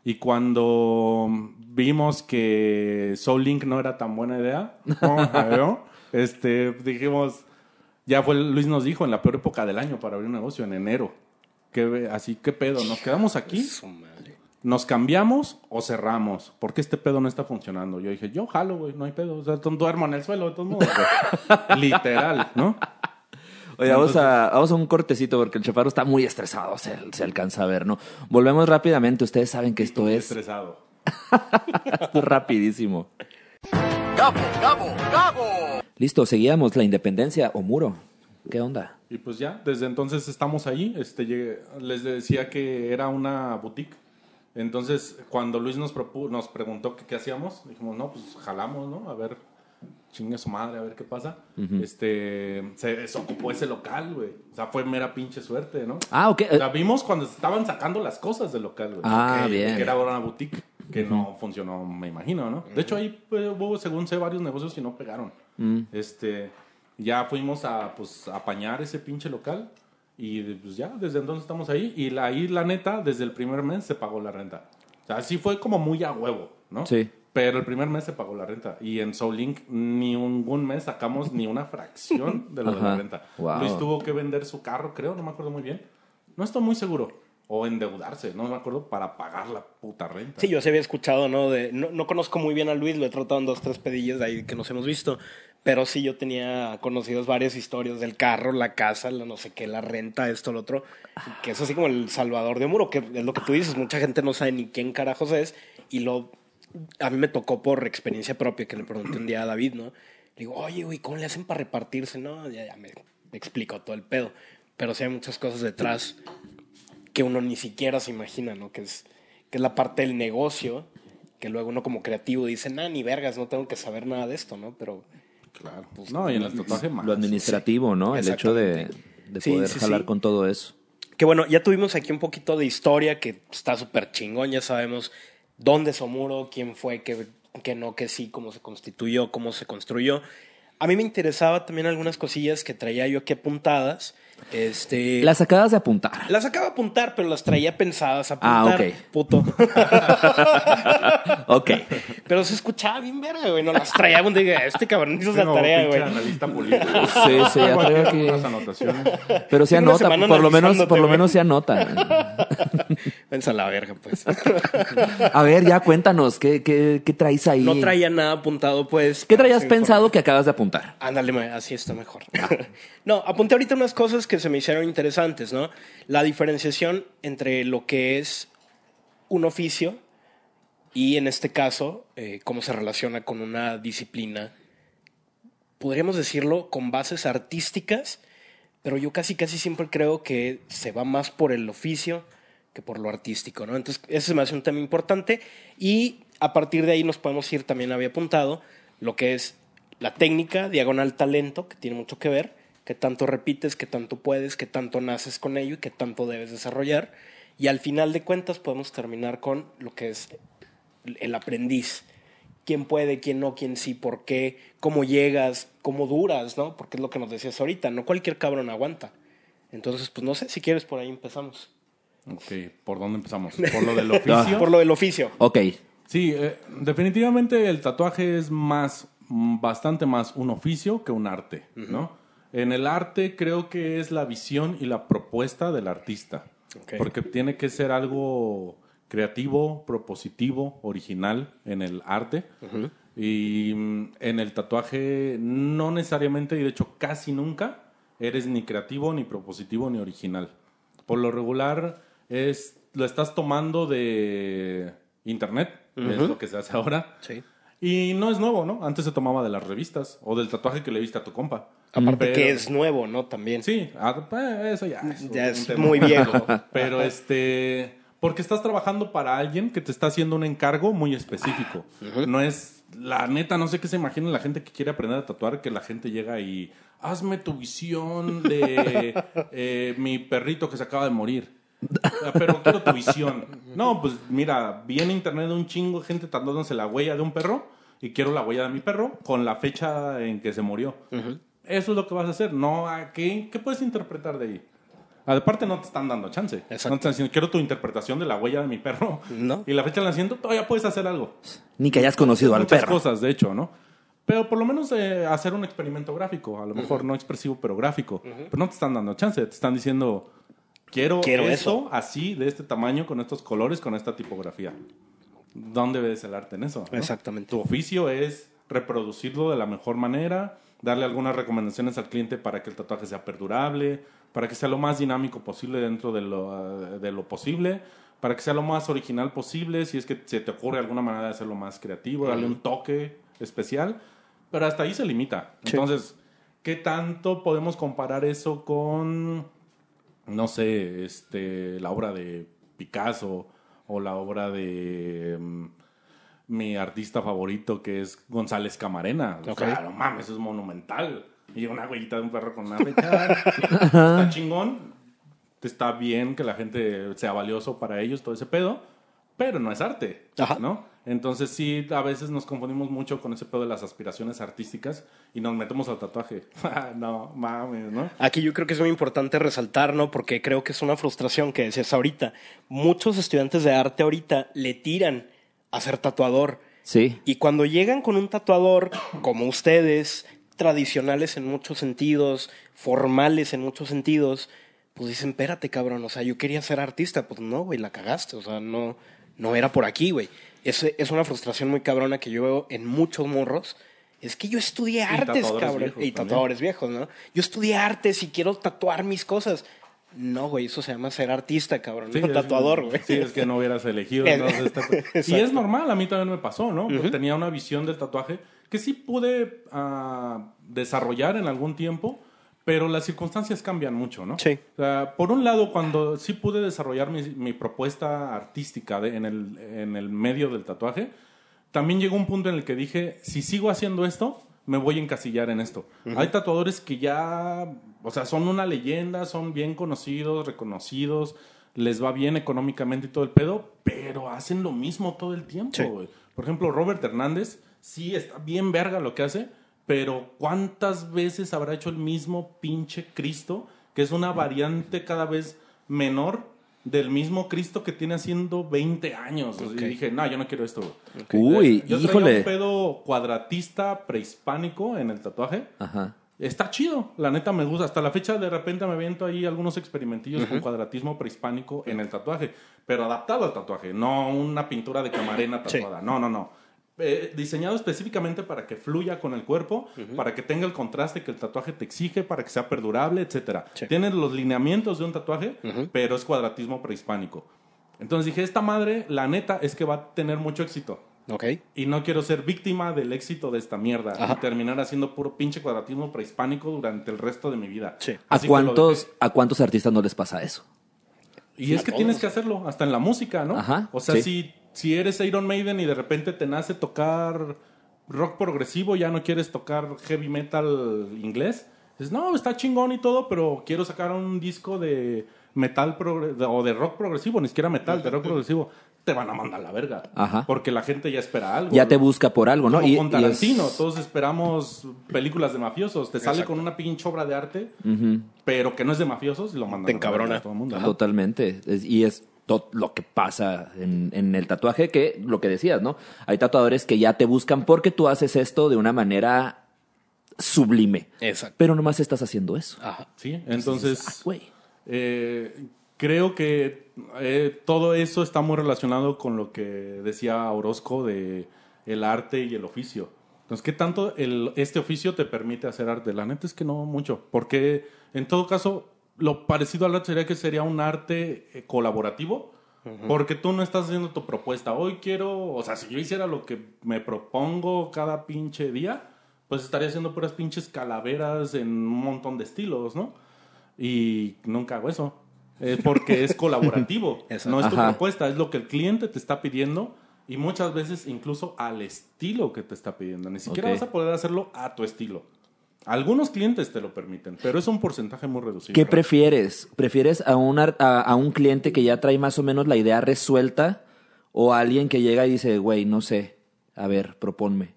C: Y cuando vimos que Soul Link no era tan buena idea, ¿no? este, dijimos, ya fue, Luis nos dijo, en la peor época del año para abrir un negocio, en enero. ¿Qué, así, ¿qué pedo? ¿Nos quedamos aquí? ¿Nos cambiamos o cerramos? Porque este pedo no está funcionando. Yo dije, yo jalo, güey, no hay pedo. O sea, du- duermo en el suelo, de todos modos. Literal, ¿no?
A: Oye, vamos a, vamos a un cortecito porque el chefaro está muy estresado, se, se alcanza a ver, ¿no? Volvemos rápidamente. Ustedes saben que esto es,
C: Estresado.
A: esto es rapidísimo. Listo, seguíamos la independencia o muro. ¿Qué onda?
C: Y pues ya, desde entonces estamos ahí. Este, llegué- les decía que era una boutique. Entonces, cuando Luis nos, propu- nos preguntó que qué hacíamos, dijimos, no, pues jalamos, ¿no? A ver, chingue su madre, a ver qué pasa. Este, se desocupó ese local, güey. O sea, fue mera pinche suerte, ¿no?
A: Ah, ok.
C: La vimos cuando estaban sacando las cosas del local, güey.
A: Ah,
C: Que-
A: bien.
C: Que era ahora una boutique que no funcionó, me imagino, ¿no? De hecho, ahí pues, hubo, según sé, varios negocios y no pegaron.
A: Mm.
C: Este, ya fuimos a, pues, a apañar ese pinche local y pues ya, desde entonces estamos ahí. Y la, ahí, la neta, desde el primer mes se pagó la renta. O sea, sí fue como muy a huevo, ¿no?
A: Sí.
C: Pero el primer mes se pagó la renta. Y en Soul Link ni ningún mes sacamos ni una fracción de lo de la renta.
A: Wow.
C: Luis tuvo que vender su carro, creo, no me acuerdo muy bien. No estoy muy seguro. O endeudarse, no me acuerdo, para pagar la puta renta.
B: Sí, yo sí había escuchado, ¿no? De, no, no conozco muy bien a Luis, lo he tratado en dos, tres pedillas de ahí que nos hemos visto. Pero sí, yo tenía conocidos varias historias del carro, la casa, la no sé qué, la renta, esto, lo otro. Que es así como el salvador de muro, que es lo que tú dices. Mucha gente no sabe ni quién carajos es. Y lo. A mí me tocó por experiencia propia que le pregunté un día a David, ¿no? Le digo, oye, güey, ¿cómo le hacen para repartirse? No, ya, ya me, explicó todo el pedo. Pero sí hay muchas cosas detrás que uno ni siquiera se imagina, ¿no? Que es, que es la parte del negocio, que luego uno como creativo dice, nah, ni vergas, no tengo que saber nada de esto, ¿no? Pero
C: Claro. no, y en el tatuaje más.
A: Lo administrativo, ¿no? El hecho de, de
B: Sí,
A: poder
B: sí,
A: jalar
B: sí.
A: con todo eso.
B: Que bueno, ya tuvimos aquí un poquito de historia que está súper chingón, ya sabemos dónde es Omuro, quién fue, qué, qué no, qué sí, cómo se constituyó, cómo se construyó. A mí me interesaba también algunas cosillas que traía yo aquí apuntadas. Este,
A: Las acabas de apuntar.
B: las acabo de apuntar, pero las traía pensadas a
A: Ah,
B: apuntar.
A: ok.
B: Puto.
A: Ok.
B: pero se escuchaba bien verga, güey. No las traía un día. Este cabrón hizo esa tarea, güey.
C: analista político.
A: Sí, sí, ya traigo
C: aquí anotaciones.
A: Pero se anota, por lo menos, por lo menos se anota.
B: Vense a la verga, pues.
A: A ver, ya cuéntanos, ¿qué, qué, qué traes ahí?
B: No traía nada apuntado, pues.
A: ¿Qué traías pensado que acabas de apuntar?
B: Ándale, así está mejor. no, apunté ahorita unas cosas que se me hicieron interesantes, ¿no? La diferenciación entre lo que es un oficio y, en este caso, eh, cómo se relaciona con una disciplina, podríamos decirlo, con bases artísticas, pero yo casi, casi siempre creo que se va más por el oficio que por lo artístico, ¿no? Entonces, ese se me hace un tema importante y a partir de ahí nos podemos ir, también había apuntado, lo que es la técnica, diagonal talento, que tiene mucho que ver, que tanto repites, que tanto puedes, que tanto naces con ello y que tanto debes desarrollar. Y al final de cuentas podemos terminar con lo que es el aprendiz. Quién puede, quién no, quién sí, por qué, cómo llegas, cómo duras, ¿no? Porque es lo que nos decías ahorita, no cualquier cabrón aguanta. Entonces, pues no sé, si quieres por ahí empezamos.
C: Ok, ¿por dónde empezamos? ¿Por lo del oficio?
B: Por lo del oficio.
A: Ok.
C: Sí, eh, definitivamente el tatuaje es más, mm, bastante más un oficio que un arte, ¿no? En el arte creo que es la visión y la propuesta del artista, porque tiene que ser algo creativo, propositivo, original en el arte. Y mm, en el tatuaje no necesariamente, y de hecho casi nunca, eres ni creativo, ni propositivo, ni original. Por lo regular, es, lo estás tomando de internet, es lo que se hace ahora.
B: Sí.
C: Y no es nuevo, ¿no? Antes se tomaba de las revistas o del tatuaje que le viste a tu compa.
B: Aparte
C: Pero-
B: que es nuevo, ¿no? También.
C: Sí, ah, pues, eso ya es,
B: Ya es
C: tema.
B: muy viejo.
C: Pero este, porque estás trabajando para alguien que te está haciendo un encargo muy específico. No es, la neta, no sé qué se imagina la gente que quiere aprender a tatuar, que la gente llega y hazme tu visión de eh, mi perrito que se acaba de morir. Ah, Pero quiero tu visión. No, pues mira, vi en internet un chingo de gente tatuándose la huella de un perro y quiero la huella de mi perro con la fecha en que se murió. Eso es lo que vas a hacer. No, ¿a ¿qué, ¿qué puedes interpretar de ahí? Aparte no te están dando chance.
B: Exacto.
C: No te están diciendo, quiero tu interpretación de la huella de mi perro.
B: No.
C: Y la fecha de nacimiento todavía puedes hacer algo.
A: Ni que hayas conocido al
C: Muchas
A: perro.
C: cosas, de hecho, ¿no? Pero por lo menos eh, hacer un experimento gráfico. A lo mejor no expresivo, pero gráfico. Pero no te están dando chance. Te están diciendo, quiero,
B: Quiero
C: eso,
B: eso.
C: así, de este tamaño, con estos colores, con esta tipografía. ¿Dónde ves el arte en eso? no?
B: Exactamente.
C: Tu oficio es reproducirlo de la mejor manera, darle algunas recomendaciones al cliente para que el tatuaje sea perdurable, para que sea lo más dinámico posible dentro de lo, eh, de lo posible, para que sea lo más original posible, si es que se te ocurre alguna manera de hacerlo más creativo, darle un toque especial, pero hasta ahí se limita.
B: Sí.
C: Entonces, ¿qué tanto podemos comparar eso con, no sé, este, la obra de Picasso o la obra de mm, mi artista favorito que es González Camarena? O
B: Ok.
C: sea, no mames, es monumental. Y una huellita de un perro con una fecha. está chingón. Está bien que la gente sea valioso para ellos, todo ese pedo. Pero no es arte,
B: Ajá.
C: ¿no? Entonces sí, a veces nos confundimos mucho con ese pedo de las aspiraciones artísticas y nos metemos al tatuaje. no, mames, ¿no?
B: Aquí yo creo que es muy importante resaltar, ¿no? Porque creo que es una frustración que decías ahorita. Muchos estudiantes de arte ahorita le tiran a ser tatuador.
A: Sí.
B: Y cuando llegan con un tatuador como ustedes, tradicionales en muchos sentidos, formales en muchos sentidos, pues dicen, espérate, cabrón, o sea, yo quería ser artista. Pues no, güey, la cagaste, o sea, no, no era por aquí, güey. Es, es una frustración muy cabrona que yo veo en muchos morros Es que yo estudié artes,
C: tatuadores
B: cabrón.
C: viejos
B: y tatuadores viejos, ¿no? Yo estudié artes y quiero tatuar mis cosas. No, güey, eso se llama ser artista, cabrón.
C: Sí,
B: no tatuador, güey.
C: Sí, es que no hubieras elegido. Entonces, y es normal, a mí también me pasó, ¿no? Tenía una visión del tatuaje que sí pude ah, desarrollar en algún tiempo, pero las circunstancias cambian mucho, ¿no?
B: Sí.
C: O sea, por un lado, cuando sí pude desarrollar mi, mi propuesta artística de- en, el, en el medio del tatuaje, también llegó un punto en el que dije, si sigo haciendo esto, me voy a encasillar en esto. Hay tatuadores que ya, o sea, son una leyenda, son bien conocidos, reconocidos, les va bien económicamente y todo el pedo, pero hacen lo mismo todo el tiempo.
B: Sí.
C: Por ejemplo, Robert Hernández, sí está bien verga lo que hace, pero ¿cuántas veces habrá hecho el mismo pinche Cristo, que es una variante cada vez menor del mismo Cristo que tiene haciendo 20 años? Y dije, no, yo no quiero esto. güey".
A: Uy,
C: Yo
A: híjole.
C: un pedo cuadratista prehispánico en el tatuaje.
A: Ajá.
C: Está chido, la neta me gusta. Hasta la fecha de repente me aviento ahí algunos experimentillos con cuadratismo prehispánico en el tatuaje, pero adaptado al tatuaje, no una pintura de camarena
B: Sí.
C: tatuada. No, no, no. Eh, diseñado específicamente para que fluya con el cuerpo, para que tenga el contraste que el tatuaje te exige, para que sea perdurable, etcétera.
B: Sí.
C: Tiene los lineamientos de un tatuaje, pero es cuadratismo prehispánico. Entonces dije, esta madre, la neta, es que va a tener mucho éxito.
B: Ok.
C: Y no quiero ser víctima del éxito de esta mierda
B: Ajá.
C: y terminar haciendo puro pinche cuadratismo prehispánico durante el resto de mi vida.
B: Sí.
A: ¿A cuántos. ¿A cuántos artistas no les pasa eso?
C: Y es que
B: todos.
C: tienes que hacerlo, hasta en la música, ¿no?
A: Ajá,
C: O sea,
A: sí.
C: si, si eres Iron Maiden y de repente te nace tocar rock progresivo, ya no quieres tocar heavy metal inglés, dices, no, está chingón y todo, pero quiero sacar un disco de metal o de rock progresivo, ni siquiera metal, de rock progresivo. Te van a mandar la verga.
A: Ajá.
C: Porque la gente ya espera algo.
A: Ya te busca por algo, ¿no?
C: Como
A: Y-
C: con
A: y
C: Tarantino,
A: es-
C: todos esperamos películas de mafiosos. Te sale
B: Exacto.
C: con una pinche obra de arte, pero que no es de mafiosos y lo mandan
B: Te
C: a
B: encabrona.
C: todo el mundo. ¿no?
A: Totalmente. Es- y es to- lo que pasa en, en el tatuaje, que lo que decías, ¿no? Hay tatuadores que ya te buscan porque tú haces esto de una manera sublime.
B: Exacto.
A: Pero nomás estás haciendo eso.
B: Ajá.
C: Sí,
A: Ah,
C: entonces
A: güey.
C: eh, creo que eh, todo eso está muy relacionado con lo que decía Orozco de el arte y el oficio. Entonces, ¿qué tanto el, este oficio te permite hacer arte? La neta es que no mucho, porque en todo caso, lo parecido al arte sería que sería un arte eh, colaborativo, porque tú no estás haciendo tu propuesta. Hoy quiero, o sea, si yo hiciera lo que me propongo cada pinche día, pues estaría haciendo puras pinches calaveras en un montón de estilos, ¿no? Y nunca hago eso. Eh, porque es colaborativo.
B: Exacto.
C: no es tu
A: Ajá.
C: propuesta, es lo que el cliente te está pidiendo y muchas veces incluso al estilo que te está pidiendo. Ni siquiera vas a poder hacerlo a tu estilo. Algunos clientes te lo permiten, pero es un porcentaje muy reducido.
A: ¿Qué prefieres? ¿Prefieres a un, a, a un cliente que ya trae más o menos la idea resuelta o a alguien que llega y dice, güey, no sé, a ver, proponme?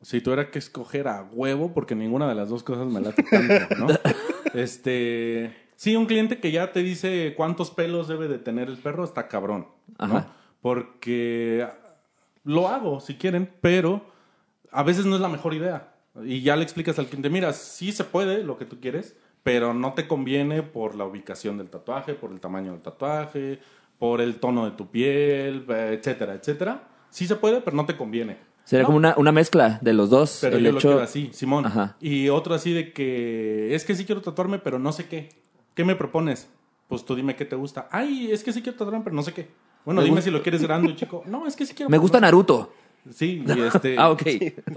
C: Si tuviera que escoger a huevo, porque ninguna de las dos cosas me late tanto, ¿no? este. Sí, un cliente que ya te dice cuántos pelos debe de tener el perro, está cabrón, ¿no?
A: Ajá.
C: Porque lo hago si quieren, pero a veces no es la mejor idea. Y ya le explicas al cliente, mira, sí se puede lo que tú quieres, pero no te conviene por la ubicación del tatuaje, por el tamaño del tatuaje, por el tono de tu piel, etcétera, etcétera. Sí se puede, pero no te conviene.
A: Sería
C: No,
A: como una, una mezcla de los dos.
C: pero
A: el
C: yo
A: hecho...
C: lo quiero así, Simón.
A: Ajá.
C: Y otro así de que es que sí quiero tatuarme, pero no sé qué. ¿Qué me propones? Pues tú dime qué te gusta. Ay, es que sí quiero tatuarme, pero no sé qué. Bueno,
A: Me
C: dime
A: gusta-
C: si lo quieres grande, chico. No, es que sí quiero.
A: Me gusta Naruto.
C: Sí, y este.
A: Ah, ok.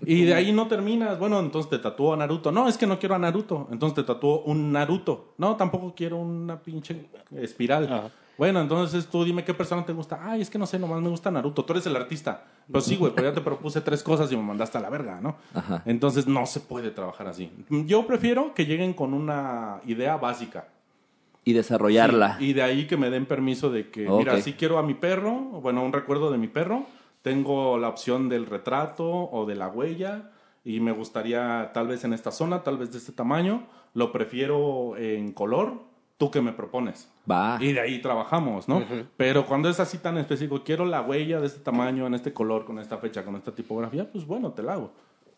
C: Y de ahí no terminas. Bueno, entonces te tatúo a Naruto. No, es que no quiero a Naruto. Entonces te tatúo un Naruto. No, tampoco quiero una pinche espiral.
B: Ajá.
C: Bueno, entonces tú dime qué persona te gusta. Ay, es que no sé, nomás me gusta Naruto. Tú eres el artista. Pues sí, güey, pero ya te propuse tres cosas y me mandaste a la verga, ¿no?
A: Ajá.
C: Entonces no se puede trabajar así. Yo prefiero que lleguen con una idea básica.
A: Y desarrollarla.
C: Sí, y de ahí que me den permiso de que, mira, si quiero a mi perro, bueno, un recuerdo de mi perro, tengo la opción del retrato o de la huella y me gustaría tal vez en esta zona, tal vez de este tamaño, lo prefiero en color, tú que me propones.
A: Va.
C: Y de ahí trabajamos, ¿no? Pero cuando es así tan específico, quiero la huella de este tamaño, en este color, con esta fecha, con esta tipografía, pues bueno, te la hago.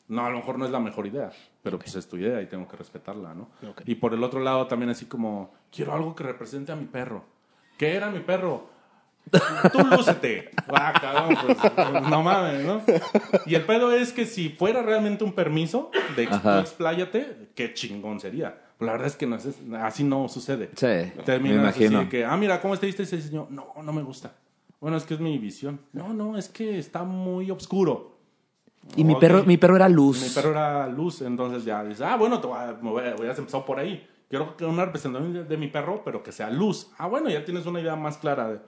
C: No, a lo mejor no es la mejor idea, pero pues es tu idea y tengo que respetarla, ¿no? Y por el otro lado también así como, quiero algo que represente a mi perro. ¿Qué era mi perro? Tú lúcete. Ah, cabrón, pues, no mames, ¿no? Y el pedo es que si fuera realmente un permiso de ex-
A: Ajá.
C: tú expláyate, qué chingón sería. La verdad es que no es, así no sucede.
A: Sí,
C: Terminas
A: me
C: así
A: imagino.
C: de que, ah, mira, ¿cómo está este diseño? No, no me gusta. Bueno, es que es mi visión. No, no, es que está muy oscuro.
A: Y mi perro, mi perro era luz.
C: Mi perro era luz, entonces ya dices, ah, bueno, te voy a, me voy a- hubieras empezado por ahí. Quiero que una representación de, de mi perro, pero que sea luz. Ah, bueno, ya tienes una idea más clara. de-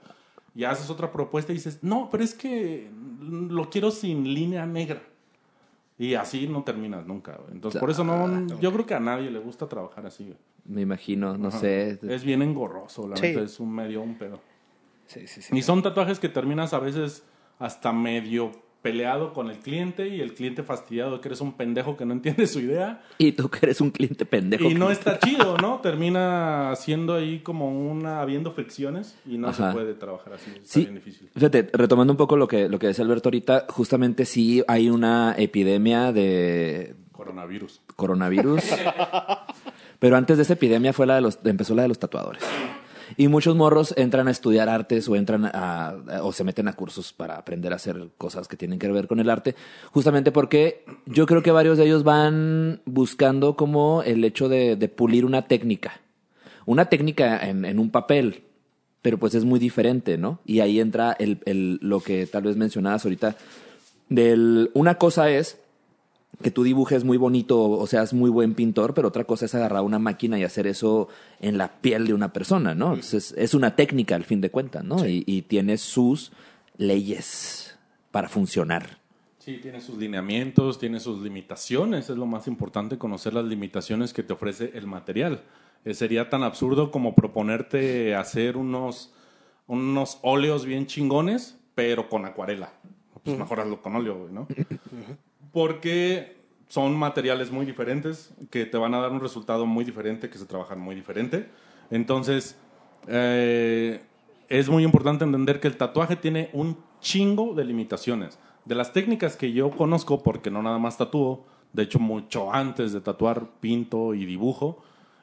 C: ya haces otra propuesta y dices, no, pero es que lo quiero sin línea negra. Y así no terminas nunca. güey. Entonces, por eso no, yo creo que a nadie le gusta trabajar así. güey.
A: Me imagino, no
C: Ajá.
A: sé.
C: Es bien engorroso, la
B: Sí.
C: neta, es un medio un pedo.
B: Sí, sí, sí.
C: Y son tatuajes que terminas a veces hasta medio peleado con el cliente y el cliente fastidiado de que eres un pendejo que no entiende su idea.
A: Y tú que eres un cliente pendejo.
C: Y no está chido, ¿no? Termina siendo ahí como una, habiendo fricciones y no
A: Ajá.
C: se puede trabajar así. Está
A: Sí,
C: bien difícil.
A: fíjate, retomando un poco lo que, lo que decía Alberto ahorita, justamente sí hay una epidemia de
C: Coronavirus.
A: coronavirus. Pero antes de esa epidemia fue la de los, empezó la de los tatuadores. Y muchos morros entran a estudiar artes o entran a, o se meten a cursos para aprender a hacer cosas que tienen que ver con el arte, justamente porque yo creo que varios de ellos van buscando como el hecho de, pulir una técnica. Una técnica en, en un papel, pero pues es muy diferente, ¿no? Y ahí entra el, el- lo que tal vez mencionabas ahorita. Del, una cosa es que tú dibujes muy bonito o seas muy buen pintor, pero otra cosa es agarrar una máquina y hacer eso en la piel de una persona, ¿no? Entonces, es una técnica al fin de cuentas, ¿no? Y, y tiene sus leyes para funcionar.
C: Sí, tiene sus lineamientos, tiene sus limitaciones. Es lo más importante, conocer las limitaciones que te ofrece el material. Eh, sería tan absurdo como proponerte hacer unos, unos óleos bien chingones, pero con acuarela. Pues mejor hazlo con óleo, ¿no? Porque son materiales muy diferentes que te van a dar un resultado muy diferente, que se trabajan muy diferente. Entonces, eh, es muy importante entender que el tatuaje tiene un chingo de limitaciones. De las técnicas que yo conozco, porque no nada más tatúo, de hecho mucho antes de tatuar pinto y dibujo,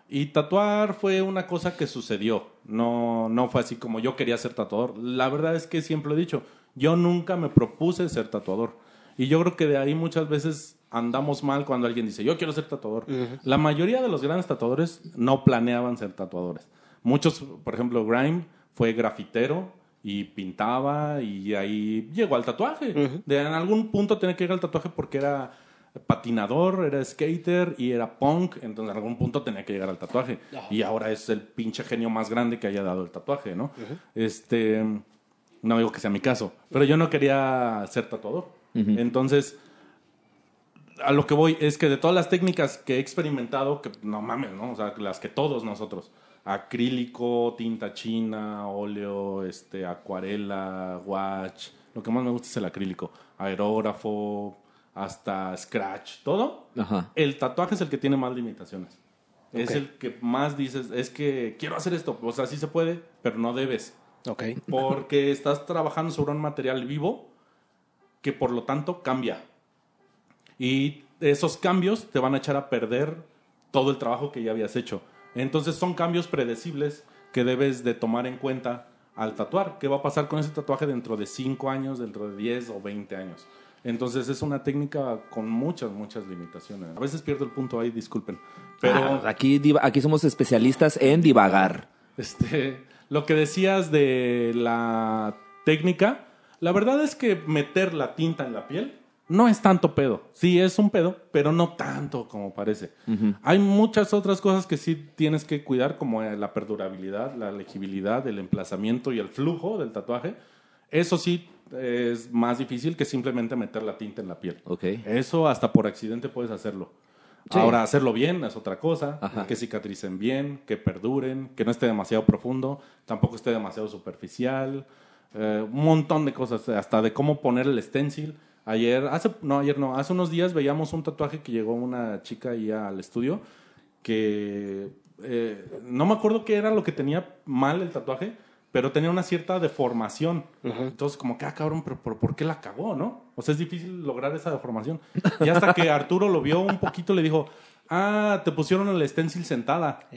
C: y tatuar fue una cosa que sucedió, no, no fue así como yo quería ser tatuador. La verdad es que siempre he dicho, yo nunca me propuse ser tatuador. Y yo creo que de ahí muchas veces andamos mal cuando alguien dice, yo quiero ser tatuador. La mayoría de los grandes tatuadores no planeaban ser tatuadores. Muchos, por ejemplo, Grime fue grafitero y pintaba y ahí llegó al tatuaje. De en algún punto tenía que llegar al tatuaje porque era patinador, era skater y era punk, entonces en algún punto tenía que llegar al tatuaje. Y ahora es el pinche genio más grande que haya dado el tatuaje, ¿no? Este, no digo que sea mi caso, pero yo no quería ser tatuador. Entonces, a lo que voy es que de todas las técnicas que he experimentado, que no mames, ¿no? O sea, las que todos nosotros, acrílico, tinta china, óleo, este, acuarela, watch, lo que más me gusta es el acrílico, aerógrafo, hasta scratch, todo.
A: Ajá.
C: El tatuaje es el que tiene más limitaciones. Es el que más dices, es que quiero hacer esto, o sea, sí se puede, pero no debes.
B: Ok.
C: Porque estás trabajando sobre un material vivo que por lo tanto cambia. Y esos cambios te van a echar a perder todo el trabajo que ya habías hecho. Entonces son cambios predecibles que debes de tomar en cuenta al tatuar. ¿Qué va a pasar con ese tatuaje dentro de 5 años, dentro de 10 o 20 años? Entonces es una técnica con muchas, muchas limitaciones. A veces pierdo el punto ahí, disculpen. Pero
A: Ah, aquí, aquí somos especialistas en divagar.
C: este, lo que decías de la técnica, la verdad es que meter la tinta en la piel no es tanto pedo. Sí es un pedo, pero no tanto como parece. Hay muchas otras cosas que sí tienes que cuidar, como eh, la perdurabilidad, la legibilidad, el emplazamiento y el flujo del tatuaje. Eso sí es más difícil que simplemente meter la tinta en la piel.
A: Ok.
C: Eso hasta por accidente puedes hacerlo.
A: Sí.
C: Ahora, hacerlo bien es otra cosa.
A: Ajá.
C: Que cicatricen bien, que perduren, que no esté demasiado profundo, tampoco esté demasiado superficial. Eh, un montón de cosas, hasta de cómo poner el stencil. Ayer, hace, no, ayer no, hace unos días veíamos un tatuaje que llegó una chica ahí al estudio que eh, no me acuerdo qué era lo que tenía mal el tatuaje, pero tenía una cierta deformación. Entonces, como que, ah, cabrón, pero, pero ¿por qué la cagó, no? O sea, es difícil lograr esa deformación. Y hasta que Arturo lo vio un poquito, le dijo, ah, te pusieron el stencil sentada.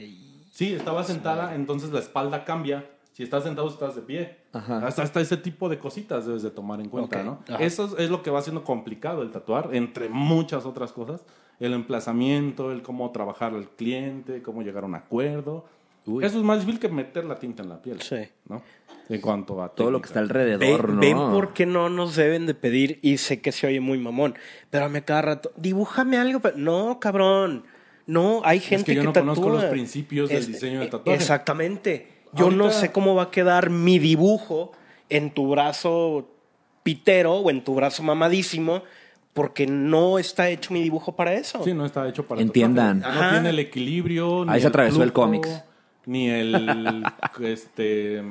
C: Sí, estaba sentada, entonces la espalda cambia si estás sentado, estás de pie.
A: Ajá.
C: Hasta, hasta ese tipo de cositas debes de tomar en cuenta,
B: Ok,
C: ¿no?
B: ajá.
C: Eso es, es lo que va haciendo complicado el tatuar, entre muchas otras cosas. El emplazamiento, el cómo trabajar al cliente, cómo llegar a un acuerdo.
A: Uy.
C: Eso es más difícil que meter la tinta en la piel.
B: Sí.
C: ¿no? En cuanto a
A: Todo lo que está alrededor,
B: Ven,
A: ¿no?
B: ven por qué no nos deben de pedir, y sé que se oye muy mamón, pero a mí cada rato, dibújame algo. pero- No, cabrón. No, hay gente
C: yo
B: que
C: no conozco
B: tatúa.
C: los principios del diseño del tatuaje.
B: Exactamente. Yo no sé cómo va a quedar mi dibujo en tu brazo pitero o en tu brazo mamadísimo, porque no está hecho mi dibujo para eso.
C: Sí, no está hecho para
A: Entiendan.
C: No
B: Ajá.
C: tiene el equilibrio.
A: Ahí
C: ni
A: se atravesó el
C: flujo,
A: cómics.
C: Ni el. este.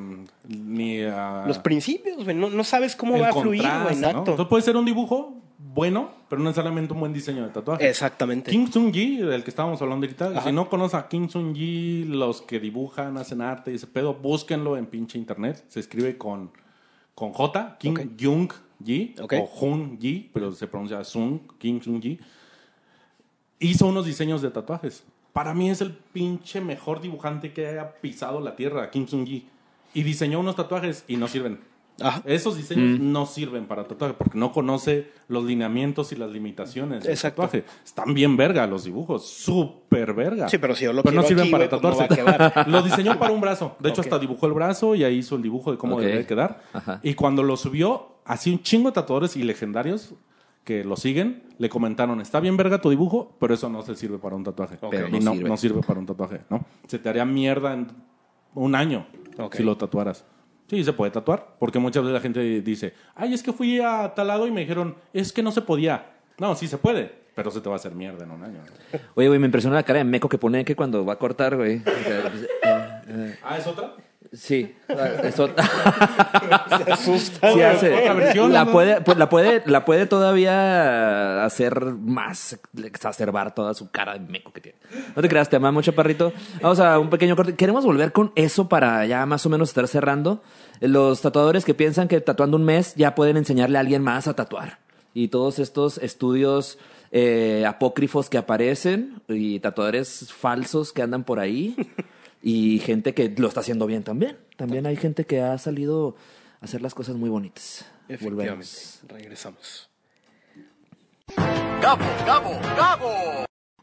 C: Ni. ah,
B: Los principios, güey. No, no sabes cómo
C: el
B: va a fluir, güey,
C: ¿no? Entonces puede ser un dibujo bueno, pero no necesariamente un buen diseño de tatuaje.
B: Exactamente.
C: Kim Sung-ji, del que estábamos hablando ahorita,
B: Ajá.
C: si no conocen a Kim Sung-ji, los que dibujan, hacen arte y ese pedo, búsquenlo en pinche internet. Se escribe con, con J, Kim
B: Ok.
C: Jung-ji, o Hun-ji, pero se pronuncia Sung, Kim Sung-ji. Hizo unos diseños de tatuajes. Para mí es el pinche mejor dibujante que haya pisado la tierra, Kim Sung-ji. Y diseñó unos tatuajes y no sirven.
B: Ajá.
C: Esos diseños
B: Mm.
C: no sirven para tatuaje porque no conoce los lineamientos y las limitaciones del
B: Exacto.
C: tatuaje. Están bien verga los dibujos, súper verga.
B: Sí, pero si yo lo
C: Pero no sirven
B: aquí,
C: para
B: pues no
C: tatuarse.
B: va a quedar.
C: lo diseñó para un brazo. De hecho, hasta dibujó el brazo y ahí hizo el dibujo de cómo
A: Ok.
C: debería quedar.
A: Ajá.
C: Y cuando lo subió, así un chingo de tatuadores y legendarios que lo siguen, le comentaron, está bien verga tu dibujo, pero eso no se sirve para un tatuaje.
A: Pero
C: Y
A: no
C: no,
A: sirve.
C: no sirve para un tatuaje, ¿no? Se te haría mierda en un año si lo tatuaras. Sí, se puede tatuar, porque muchas veces la gente dice, ay, es que fui a tal lado y me dijeron, es que no se podía. No, sí se puede, pero se te va a hacer mierda en un año.
A: Oye, güey, me impresiona la cara de meco que pone que cuando va a cortar, güey. Pues, eh, eh,
C: Ah, ¿es otra?
A: Sí, eso
B: Se asusta.
A: sí hace.
C: otra versión,
A: La
C: ¿no?
A: puede, pues, la puede, la puede todavía hacer más, exacerbar toda su cara de meco que tiene. No te creas, te amamos, chaparrito. Vamos a un pequeño corte. Queremos volver con eso para ya más o menos estar cerrando. Los tatuadores que piensan que tatuando un mes ya pueden enseñarle a alguien más a tatuar. Y todos estos estudios eh, apócrifos que aparecen y tatuadores falsos que andan por ahí. Y gente que lo está haciendo bien también. También hay gente que ha salido a hacer las cosas muy bonitas.
B: Efectivamente.
A: Volvemos.
B: Regresamos.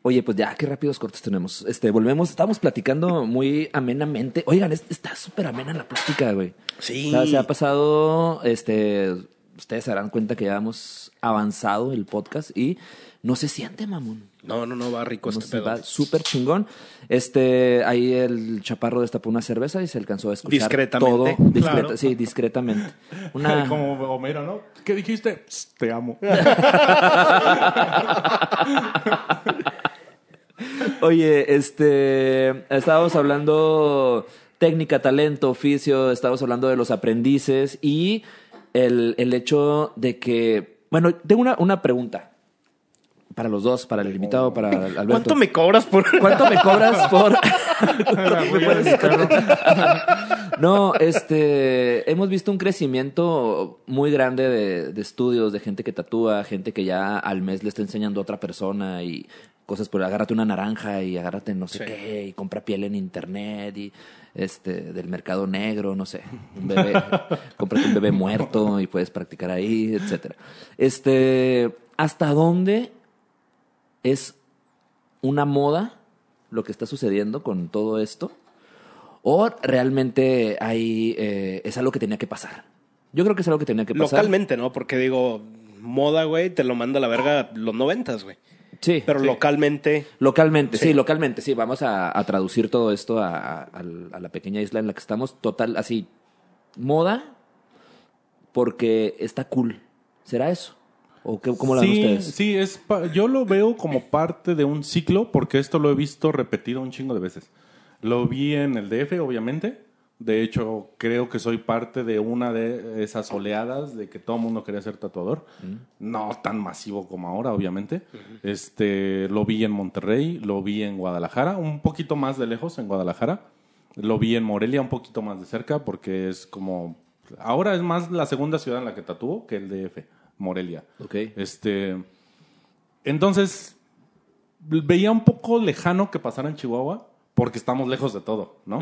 A: Oye, pues ya, qué rápidos cortes tenemos. Este, volvemos, estamos platicando muy amenamente. Oigan, es- está súper amena la plática, güey.
B: Sí.
A: O sea, se ha pasado, este, ustedes se darán cuenta que ya hemos avanzado el podcast y no se siente, mamón.
B: No, no, no, va rico
A: No
B: este pedo.
A: va súper chingón. Este, ahí el chaparro destapó una cerveza y se alcanzó a escuchar
B: Discretamente.
A: todo. Discreta-
C: Claro.
A: Sí, discretamente. Una,
C: Como Homero, ¿no? ¿Qué dijiste? Psst, te amo.
A: Oye, este, estábamos hablando técnica, talento, oficio, estábamos hablando de los aprendices y el, el hecho de que, bueno, tengo una, una pregunta para los dos, para el invitado, para Alberto.
B: ¿Cuánto me cobras por.?
A: ¿Cuánto me cobras por...? ¿Cuánto me puedes- no, este, hemos visto un crecimiento muy grande de, de estudios, de gente que tatúa, gente que ya al mes le está enseñando a otra persona y cosas por agárrate una naranja y agárrate no sé
B: Sí.
A: qué y compra piel en internet y este del mercado negro, no sé, un bebé, cómprate un bebé muerto y puedes practicar ahí, etcétera. Este, ¿hasta dónde es una moda lo que está sucediendo con todo esto? ¿O realmente hay, eh, es algo que tenía que pasar? Yo creo que es algo que tenía que pasar.
B: Localmente, ¿no? Porque digo, moda, güey, te lo manda a la verga los noventas, güey.
A: Sí.
B: Pero localmente.
A: Localmente, sí.
B: Sí.
A: localmente, sí. Vamos a, a traducir todo esto a, a- al- a la pequeña isla en la que estamos. Total, así, moda porque está cool. ¿Será eso? ¿O qué, cómo lo ven
C: sí,
A: ustedes?
C: Sí, es pa- yo lo veo como parte de un ciclo porque esto lo he visto repetido un chingo de veces. Lo vi en el DF, obviamente. De hecho, creo que soy parte de una de esas oleadas de que todo el mundo quería ser tatuador. No tan masivo como ahora, obviamente. Este, lo vi en Monterrey, lo vi en Guadalajara, un poquito más de lejos en Guadalajara. Lo vi en Morelia, un poquito más de cerca, porque es como. Ahora es más la segunda ciudad en la que tatúo que el DF, Morelia.
A: Ok.
C: Este. Entonces, veía un poco lejano que pasara en Chihuahua, porque estamos lejos de todo, ¿no?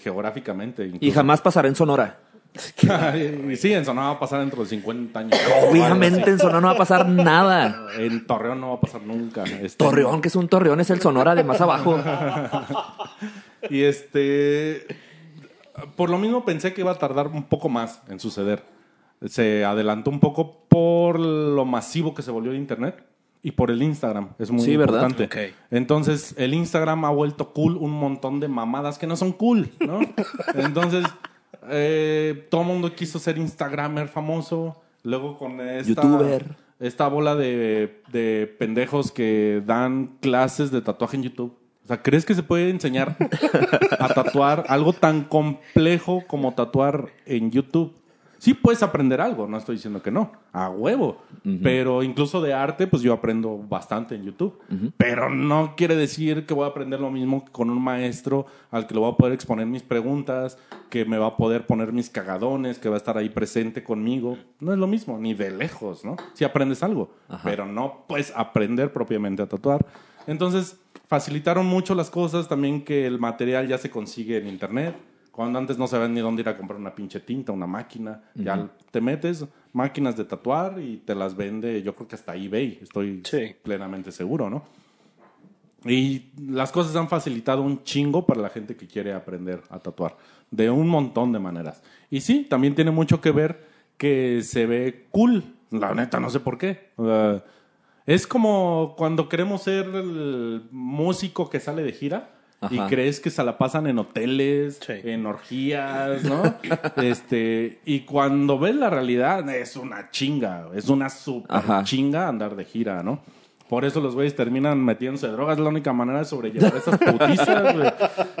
C: Geográficamente.
A: Y jamás pasará en Sonora.
C: y sí, en Sonora va a pasar dentro de 50 años.
A: Obviamente en Sonora no va a pasar nada.
C: En Torreón no va a pasar nunca. Este,
A: Torreón, que es un Torreón, es el Sonora de más abajo.
C: Y este. Por lo mismo pensé que iba a tardar un poco más en suceder. Se adelantó un poco por lo masivo que se volvió el Internet y por el Instagram. Es muy
A: Sí, ¿verdad?
C: importante. Entonces, el Instagram ha vuelto cool un montón de mamadas que no son cool, ¿no? Entonces, eh, todo el mundo quiso ser Instagramer famoso. Luego con esta,
A: Youtuber.
C: esta bola de, de pendejos que dan clases de tatuaje en YouTube. O sea, ¿crees que se puede enseñar a tatuar algo tan complejo como tatuar en YouTube? Sí puedes aprender algo, no estoy diciendo que no, a huevo. Pero incluso de arte, pues yo aprendo bastante en YouTube. Pero no quiere decir que voy a aprender lo mismo que con un maestro al que le voy a poder exponer mis preguntas, que me va a poder poner mis cagadones, que va a estar ahí presente conmigo. No es lo mismo, ni de lejos, ¿no? Sí aprendes algo, pero no puedes aprender propiamente a tatuar. Entonces, facilitaron mucho las cosas, también que el material ya se consigue en internet. Cuando antes no sabían ni dónde ir a comprar una pinche tinta, una máquina, ya te metes máquinas de tatuar y te las vende, yo creo que hasta eBay, estoy
B: Sí.
C: plenamente seguro, ¿no? Y las cosas han facilitado un chingo para la gente que quiere aprender a tatuar, de un montón de maneras. Y sí, también tiene mucho que ver que se ve cool, la neta, no sé por qué. Sea, es como cuando queremos ser el músico que sale de gira y crees que se la pasan en hoteles,
B: Sí.
C: en orgías, ¿no? este, y cuando ves la realidad es una chinga, es una super
A: Ajá.
C: chinga andar de gira, ¿no? Por eso los güeyes terminan metiéndose drogas, es la única manera de sobrellevar esas putizas, güey.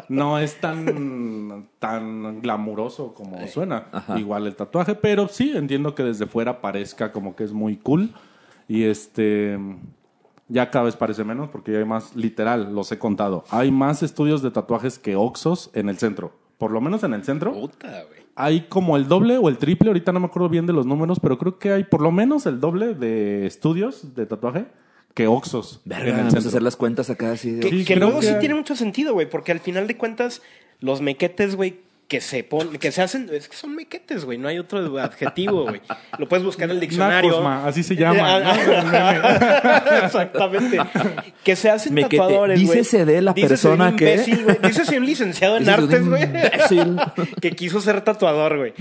C: No es tan, tan glamuroso como suena.
A: Ajá.
C: Igual el tatuaje, pero sí, entiendo que desde fuera parezca como que es muy cool. Y este, ya cada vez parece menos porque ya hay más, literal, los he contado. Hay más estudios de tatuajes que Oxos en el centro. Por lo menos en el centro.
B: Puta, güey.
C: Hay como el doble o el triple, ahorita no me acuerdo bien de los números, pero creo que hay por lo menos el doble de estudios de tatuaje que Oxos
A: Verga,
C: en el
A: vamos a
C: centro.
A: hacer las cuentas acá así. de-
B: Que,
C: Sí,
B: que
C: creo
B: luego sí tiene mucho sentido, güey, porque al final de cuentas, los mequetes, güey, que se ponen, que se hacen, es que son mequetes, güey, no hay otro adjetivo, güey. Lo puedes buscar en el diccionario.
C: Nacosma, así se llama. ¿no?
B: Exactamente. Que se hacen
A: Mequete.
B: tatuadores, güey.
A: Dícese de la
B: Dícese
A: persona
B: un
A: que-
B: imbécil, güey. Dícese un licenciado en
A: Dícese
B: artes, güey. que quiso ser tatuador, güey.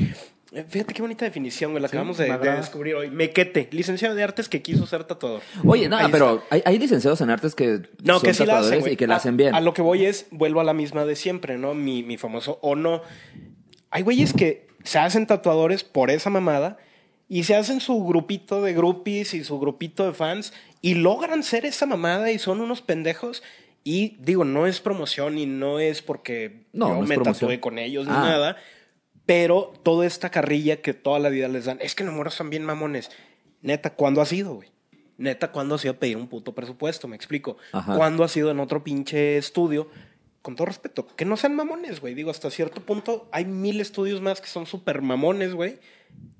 B: Fíjate qué bonita definición, güey, la acabamos de, de descubrir hoy. Mequete, licenciado de artes que quiso ser tatuador.
A: Oye, no,
B: Ahí
A: pero hay, hay licenciados en artes que
B: No,
A: son
B: que sí la hacen, güey.
A: y que la
B: A-
A: hacen bien.
B: A, lo que voy es, vuelvo a la misma de siempre, ¿no? Mi, mi famoso o no. Hay güeyes que se hacen tatuadores por esa mamada y se hacen su grupito de groupies y su grupito de fans y logran ser esa mamada y son unos pendejos. Y digo, no es promoción y no es porque
A: No,
B: yo
A: no
B: me tatué con ellos ni
A: Ah.
B: nada. Pero toda esta carrilla que toda la vida les dan, es que los moros son bien mamones. Neta, ¿cuándo ha sido, güey? Neta, ¿cuándo ha sido pedir un puto presupuesto? Me explico.
A: Ajá.
B: ¿Cuándo ha sido en otro pinche estudio? Con todo respeto, que no sean mamones, güey. Digo, hasta cierto punto hay mil estudios más que son súper mamones, güey.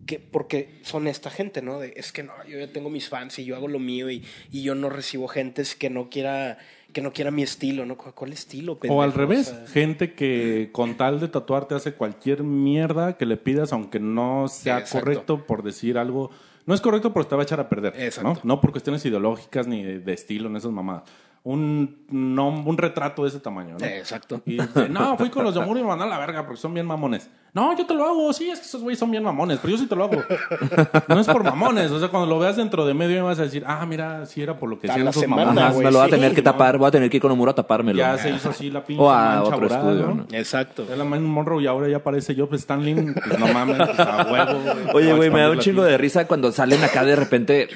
B: Que, porque son esta gente, ¿no? De, es que no, yo ya tengo mis fans y yo hago lo mío y, y yo no recibo gentes que no quiera que no quiera mi estilo, ¿no? ¿Cuál, estilo?
C: O al revés,
B: sea,
C: gente que con tal de tatuar te hace cualquier mierda que le pidas, aunque no sea
B: Exacto.
C: correcto por decir algo. No es correcto porque te va a echar a perder.
B: Exacto.
C: ¿no? no por cuestiones ideológicas ni de, de estilo en esas mamadas. Un, no, un retrato de ese tamaño, ¿no?
B: Exacto.
C: Y dice, no, fui con los de Amor y me mandaron a la verga porque son bien mamones. No, yo te lo hago, sí, es que esos güeyes son bien mamones, pero yo sí te lo hago. No es por mamones, o sea, cuando lo veas dentro de medio me vas a decir, ah, mira, sí era por lo que hicieron
B: la
C: esos
B: semana,
C: mamones.
A: Me lo va a
B: sí,
A: tener que
C: ¿no?
A: tapar, voy a tener que ir con Omuro a tapármelo.
C: Ya se hizo así la pinche
A: O a
C: mancha
A: otro estudio,
C: ¿no?
A: ¿no?
B: Exacto.
C: Era Man Monroe y ahora ya aparece Job Stanley. Pues no mames, pues, a huevo. güey.
A: Oye, güey, me da un chingo
C: la
A: de risa cuando salen acá de repente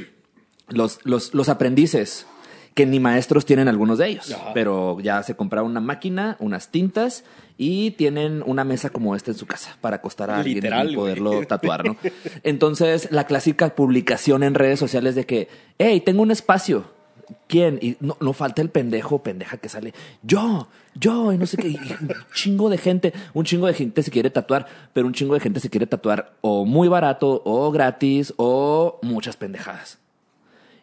A: los, los, los aprendices, que ni maestros tienen algunos de ellos,
B: Ajá.
A: pero ya se compraron una máquina, unas tintas y tienen una mesa como esta en su casa para acostar a alguien
B: Literal,
A: y poderlo
B: güey.
A: tatuar, ¿no? Entonces, la clásica publicación en redes sociales de que, hey, tengo un espacio. ¿Quién? Y no, no falta el pendejo o pendeja que sale. Yo, yo, y no sé qué. y un chingo de gente. Un chingo de gente se quiere tatuar, pero un chingo de gente se quiere tatuar o muy barato, o gratis, o muchas pendejadas.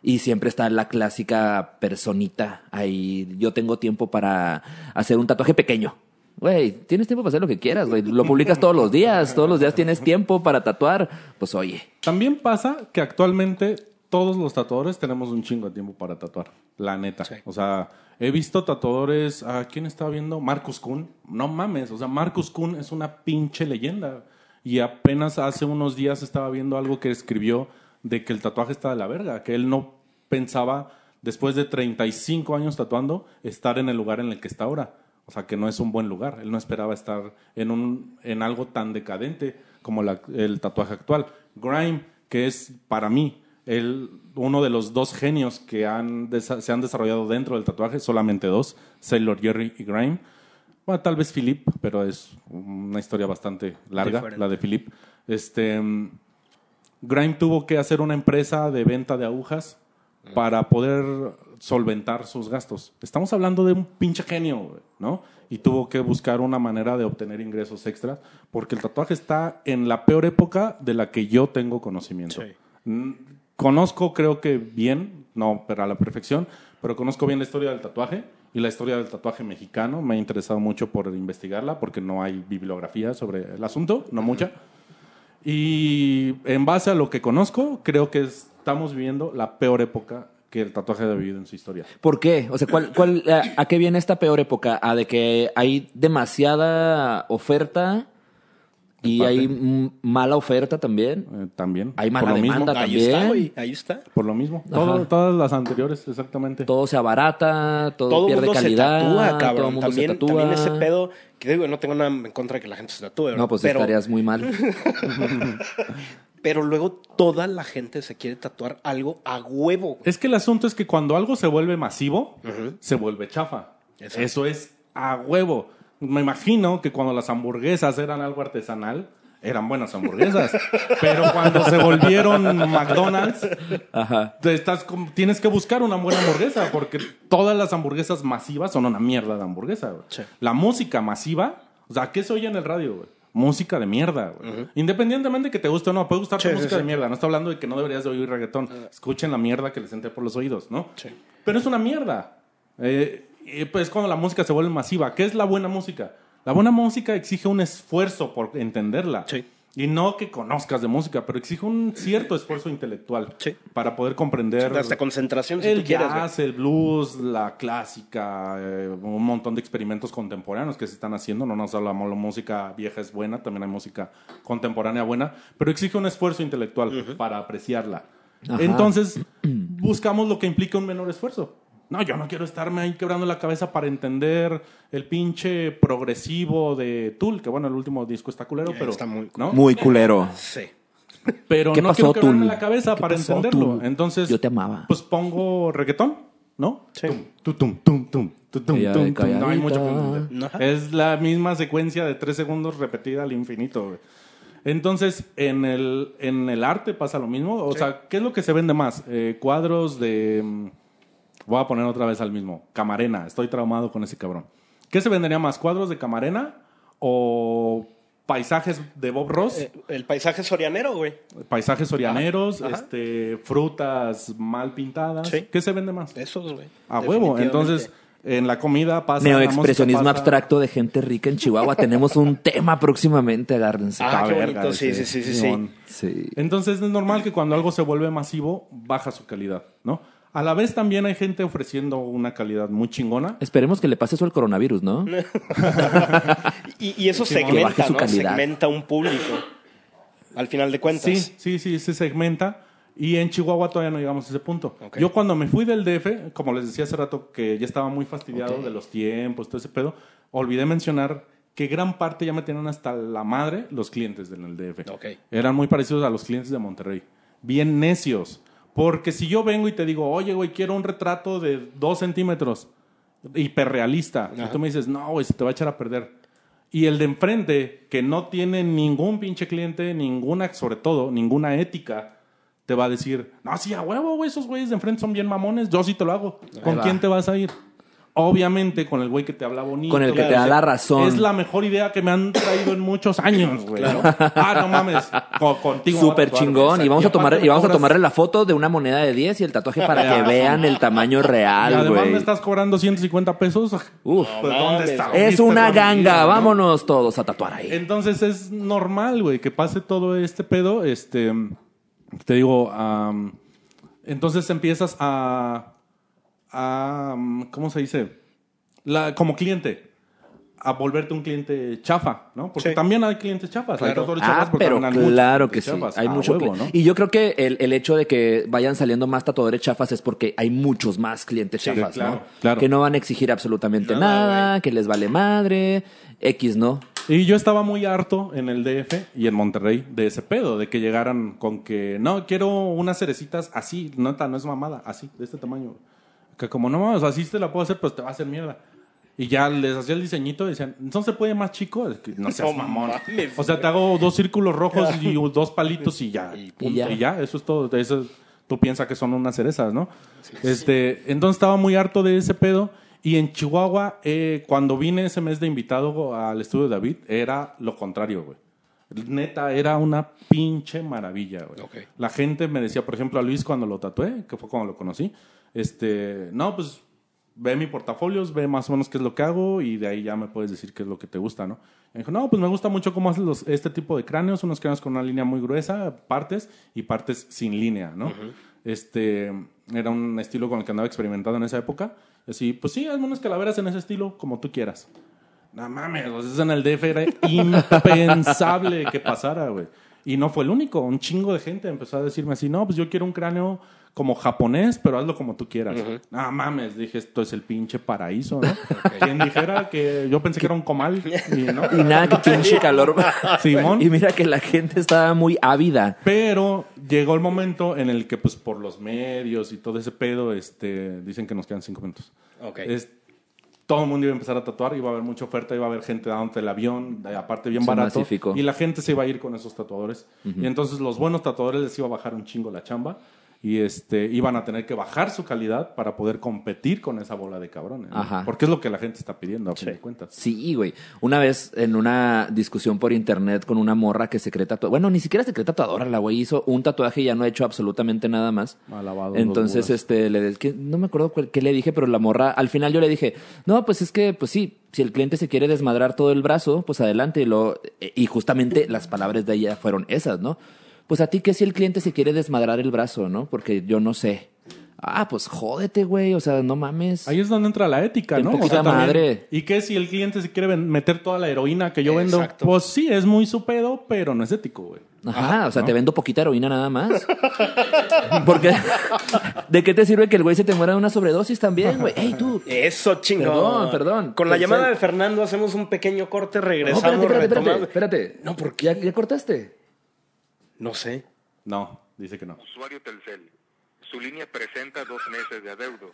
A: Y siempre está la clásica personita ahí. Yo tengo tiempo para hacer un tatuaje pequeño. Güey, tienes tiempo para hacer lo que quieras, güey. Lo publicas todos los días. Todos los días tienes tiempo para tatuar. Pues oye.
C: También pasa que actualmente todos los tatuadores tenemos un chingo de tiempo para tatuar. La neta.
B: Sí.
C: O sea, he visto tatuadores. ¿A quién estaba viendo? Marcus Kuhn. No mames. O sea, Marcus Kuhn es una pinche leyenda. Y apenas hace unos días estaba viendo algo que escribió de que el tatuaje está de la verga. Que él no pensaba, después de 35 años tatuando, estar en el lugar en el que está ahora. O sea, que no es un buen lugar. Él no esperaba estar en, un, en algo tan decadente como la- el tatuaje actual. Grime, que es para mí el, uno de los dos genios que han se han desarrollado dentro del tatuaje, solamente dos, Sailor Jerry y Grime. Bueno, tal vez Philip, pero es una historia bastante larga,
B: Diferente.
C: la de Philip. Este, Grime tuvo que hacer una empresa de venta de agujas para poder solventar sus gastos. Estamos hablando de un pinche genio, ¿no? Y tuvo que buscar una manera de obtener ingresos extras porque el tatuaje está en la peor época de la que yo tengo conocimiento.
B: Sí.
C: Mm, Conozco, creo que bien, no, pero a la perfección, pero conozco bien la historia del tatuaje y la historia del tatuaje mexicano. Me ha interesado mucho por investigarla porque no hay bibliografía sobre el asunto, no mucha. Y en base a lo que conozco, creo que estamos viviendo la peor época que el tatuaje ha vivido en su historia.
A: ¿Por qué? O sea, ¿cuál, cuál, a, a qué viene esta peor época? ¿A de que hay demasiada oferta y
C: parte.
A: hay mala oferta también?
C: Eh, también.
A: Hay mala
C: por lo
A: demanda
C: mismo.
B: Ahí
A: también.
B: está, güey. Ahí está.
C: Por lo mismo. Todo- todas las anteriores, exactamente.
A: Todo se abarata, todo,
B: Todo
A: pierde
B: mundo
A: calidad,
B: se tatúa,
A: todo
B: cabrón.
A: el mundo
B: también,
A: se tatúa.
B: también ese pedo, que digo, no tengo nada en contra de que la gente se tatúe, ¿verdad?
A: No, pues
B: pero,
A: estarías muy mal.
B: pero luego toda la gente se quiere tatuar algo a huevo. güey.
C: Es que el asunto es que cuando algo se vuelve masivo, se vuelve chafa.
B: Exacto.
C: Eso es a huevo. Me imagino que cuando las hamburguesas eran algo artesanal, eran buenas hamburguesas. Pero cuando se volvieron McDonald's,
A: Ajá.
C: te estás com- tienes que buscar una buena hamburguesa porque todas las hamburguesas masivas son una mierda de hamburguesa.
B: Sí.
C: La música masiva, o sea, ¿qué se oye en el radio? Música de mierda. güey. Independientemente que te guste o no, puede gustarte
B: Sí,
C: música
B: sí.
C: de mierda. No está hablando de que no deberías de oír reggaetón. Escuchen la mierda que les entre por los oídos, ¿no?
B: Sí.
C: Pero es una mierda. Eh, y pues cuando la música se vuelve masiva. ¿Qué es la buena música? La buena música exige un esfuerzo por entenderla.
B: Sí.
C: Y no que conozcas de música, pero exige un cierto esfuerzo intelectual
B: Sí.
C: para poder comprender
B: Hasta concentración, si
C: el
B: tú quieres. güey.
C: jazz, el blues, la clásica, eh, un montón de experimentos contemporáneos que se están haciendo. No nos hablamos la música vieja es buena, también hay música contemporánea buena, pero exige un esfuerzo intelectual para apreciarla.
A: Ajá.
C: Entonces, buscamos lo que implica un menor esfuerzo. No, yo no quiero estarme ahí quebrando la cabeza para entender el pinche progresivo de Tool, que bueno, el último disco está culero, pero
B: está muy-
C: ¿no?
A: Muy culero.
B: Sí.
C: Pero
A: ¿Qué
C: no
A: pasó,
C: quiero quebrarme
A: Tool?
C: la cabeza
A: ¿Qué
C: para
A: pasó,
C: entenderlo.
A: Tool?
C: Entonces,
A: Yo te amaba.
C: Pues pongo reggaetón, ¿no?
B: Sí.
C: Tum, tum, tum, tum, tum, tum,
A: Ella
C: tum, tum. No hay mucho que entender.
B: Ajá.
C: Es la misma secuencia de tres segundos repetida al infinito. güey. Entonces, en el, en el arte pasa lo mismo. O sea, ¿qué es lo que se vende más? Eh, cuadros de... Voy a poner otra vez al mismo. Camarena. Estoy traumado con ese cabrón. ¿Qué se vendería más? ¿Cuadros de Camarena o paisajes de Bob Ross?
B: Eh, el paisaje sorianero, güey.
C: paisajes sorianeros,
B: Ajá.
C: este, frutas mal pintadas.
B: Sí.
C: ¿Qué se vende más?
B: Esos, güey.
C: A huevo. Entonces, en la comida pasa.
A: Neoexpresionismo
C: pasa.
A: abstracto de gente rica en Chihuahua. Tenemos un tema próximamente, agárrense.
B: Ah, qué
C: verga
B: bonito. Sí, sí, sí, sí. Sí.
C: Entonces es normal que cuando algo se vuelve masivo, baja su calidad, ¿no? A la vez también hay gente ofreciendo una calidad muy chingona.
A: Esperemos que le pase eso al coronavirus, ¿no?
B: Y, y eso segmenta. Segmenta un público. Al final de cuentas.
C: Sí, sí, sí, se segmenta. Y en Chihuahua todavía no llegamos a ese punto. Yo cuando me fui del DF, como les decía hace rato que ya estaba muy fastidiado de los tiempos, todo ese pedo, olvidé mencionar que gran parte ya me tenían hasta la madre los clientes del DF.
B: Ok.
C: Eran muy parecidos a los clientes de Monterrey. Bien necios. Porque si yo vengo y te digo, oye, güey, quiero un retrato de dos centímetros, hiperrealista, y tú me dices, no, güey, se te va a echar a perder. Y el de enfrente, que no tiene ningún pinche cliente, ninguna, sobre todo, ninguna ética, te va a decir, no, sí, a huevo, güey, esos güeyes de enfrente son bien mamones, yo sí te lo hago. ¿Con
A: va.
C: quién te vas a ir? Obviamente con el güey que te habla bonito.
A: Con el que te da la razón.
C: Es la mejor idea que me han traído en muchos años, güey. Ah, no mames. Co- contigo.
A: Súper chingón.
C: güey.
A: Y vamos a tomar, y vamos a tomarle la foto de una moneda de 10 y el tatuaje para que vean el tamaño real,
C: además
A: güey.
C: me estás cobrando 150 pesos.
A: Uf.
C: Pues, ¿dónde está?
A: Es
C: ¿Viste
A: una ganga,
C: no?
A: vámonos todos a tatuar ahí.
C: Entonces es normal, güey, que pase todo este pedo. Este, te digo, entonces empiezas a, a, am, ¿cómo se dice? La, como cliente, a volverte un cliente chafa, ¿no? Porque
B: Sí.
C: también hay clientes chafas. Hay
B: Claro.
C: tatuadores chafas
A: Ah,
C: porque
A: pero
C: hay
A: claro que sí.
C: chafas.
A: Hay
C: A
A: mucho
C: huevo,
A: cli-
C: ¿no?
A: Y yo creo que el, el hecho de que vayan saliendo más tatuadores chafas es porque hay muchos más clientes
C: Sí,
A: chafas,
C: claro,
A: ¿no?
C: claro.
A: Que no van a exigir absolutamente
B: Nada,
A: nada, que les vale madre, X, ¿no?
C: Y yo estaba muy harto en el DF y en Monterrey de ese pedo, de que llegaran con que, no, quiero unas cerecitas así, nota, no es mamada, así, de este tamaño. Que como no mames, así te la puedo hacer, pues te va a hacer mierda. Y ya les hacía el diseñito y decían, ¿no se puede más chico? Es que no seas mamón. O sea, te hago dos círculos rojos y dos palitos y ya. Y, punto.
A: ya.
C: y ya, eso es todo. Eso, tú piensas que son unas cerezas, ¿no? este, Entonces estaba muy harto de ese pedo. Y en Chihuahua, eh, cuando vine ese mes de invitado al estudio de David, era lo contrario, güey. Neta, era una pinche maravilla, güey. La gente me decía, por ejemplo, a Luis cuando lo tatué, que fue cuando lo conocí, este, no, pues ve mi portafolios, ve más o menos qué es lo que hago y de ahí ya me puedes decir qué es lo que te gusta, ¿no? Y me dijo, no, pues me gusta mucho cómo haces los- este tipo de cráneos, unos cráneos con una línea muy gruesa, partes y partes sin línea, ¿no? Este, era un estilo con el que andaba experimentando en esa época. Así, pues sí, hazme unas calaveras en ese estilo, como tú quieras. No mames, pues eso en el DF era impensable que pasara, güey. Y no fue el único, un chingo de gente empezó a decirme así, no, pues yo quiero un cráneo como japonés, pero hazlo como tú quieras. No mames, dije, esto es el pinche paraíso, ¿no? Quien dijera que yo pensé que era un comal y no.
A: Y nada, que pinche calor.
C: Simón.
A: Y mira que la gente estaba muy ávida.
C: Pero llegó el momento en el que, pues, por los medios y todo ese pedo, este, dicen que nos quedan cinco minutos.
B: Ok.
C: Es- todo el mundo iba a empezar a tatuar, iba a haber mucha oferta, iba a haber gente dándote el avión, aparte bien
A: Se
C: barato.
A: masificó.
C: Y la gente se iba a ir con esos tatuadores. Y entonces los buenos tatuadores les iba a bajar un chingo la chamba. Y este, iban a tener que bajar su calidad para poder competir con esa bola de cabrones. ¿no?
A: Ajá.
C: Porque es lo que la gente está pidiendo, a fin de cuentas.
A: Sí, güey. Una vez en una discusión por internet con una morra que se cree tatuadora. Bueno, ni siquiera se cree tatuadora. La güey hizo un tatuaje y ya no ha hecho absolutamente nada más. Entonces, este, le, que no me acuerdo cuál- qué le dije, pero la morra, al final yo le dije, no, pues es que, pues sí, si el cliente se quiere desmadrar todo el brazo, pues adelante. Y, lo, y justamente las palabras de ella fueron esas, ¿no? Pues a ti, ¿qué si el cliente se quiere desmadrar el brazo, no? Porque yo no sé. Ah, pues jódete, güey. O sea, no mames.
C: Ahí es donde entra la ética, ¿no?
A: poquita madre.
C: ¿Y qué si el cliente se quiere meter toda la heroína que yo vendo?
B: Exacto.
C: Pues sí, es muy su pedo, pero no es ético, güey.
A: Ajá, o sea, te vendo poquita heroína nada más. Porque, ¿de qué te sirve que el güey se te muera de una sobredosis también, güey? ¡Ey, tú!
B: Eso, chingón.
A: Perdón, perdón.
B: Con la
A: Pensé-
B: llamada de Fernando hacemos un pequeño corte,
A: No,
B: regresamos,
A: espérate, espérate, espérate, espérate.
B: No, ¿por
A: ¿Ya, ¿Ya cortaste?
B: No sé.
C: No, dice que no.
D: Usuario Telcel. Su línea presenta dos meses de adeudo.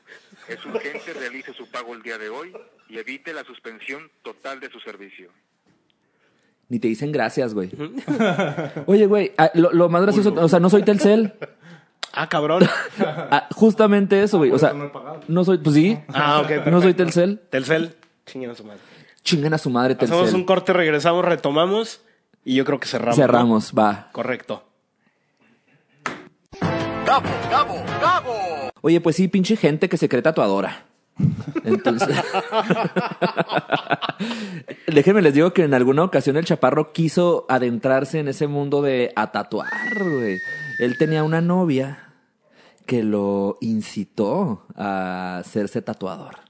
D: Es urgente realice su pago el día de hoy y evite la suspensión total de su servicio.
A: Ni te dicen gracias, güey. Oye, güey, ah, lo, lo más gracioso, o sea, no soy Telcel.
B: Ah, cabrón.
A: Ah, justamente eso, güey. O sea,
C: no
A: soy, pues sí.
B: Ah, ok,
A: No soy. Telcel.
B: Telcel, chinguen a su madre.
A: Chingan a su madre,
B: Hacemos un
A: Telcel.
B: corte, regresamos, retomamos y yo creo que cerramos.
A: Cerramos, va.
B: Correcto.
A: Oye, pues sí, pinche gente que se cree tatuadora. Entonces, déjenme les digo que en alguna ocasión el chaparro quiso adentrarse en ese mundo de a tatuar, güey. Él tenía una novia que lo incitó a hacerse tatuador.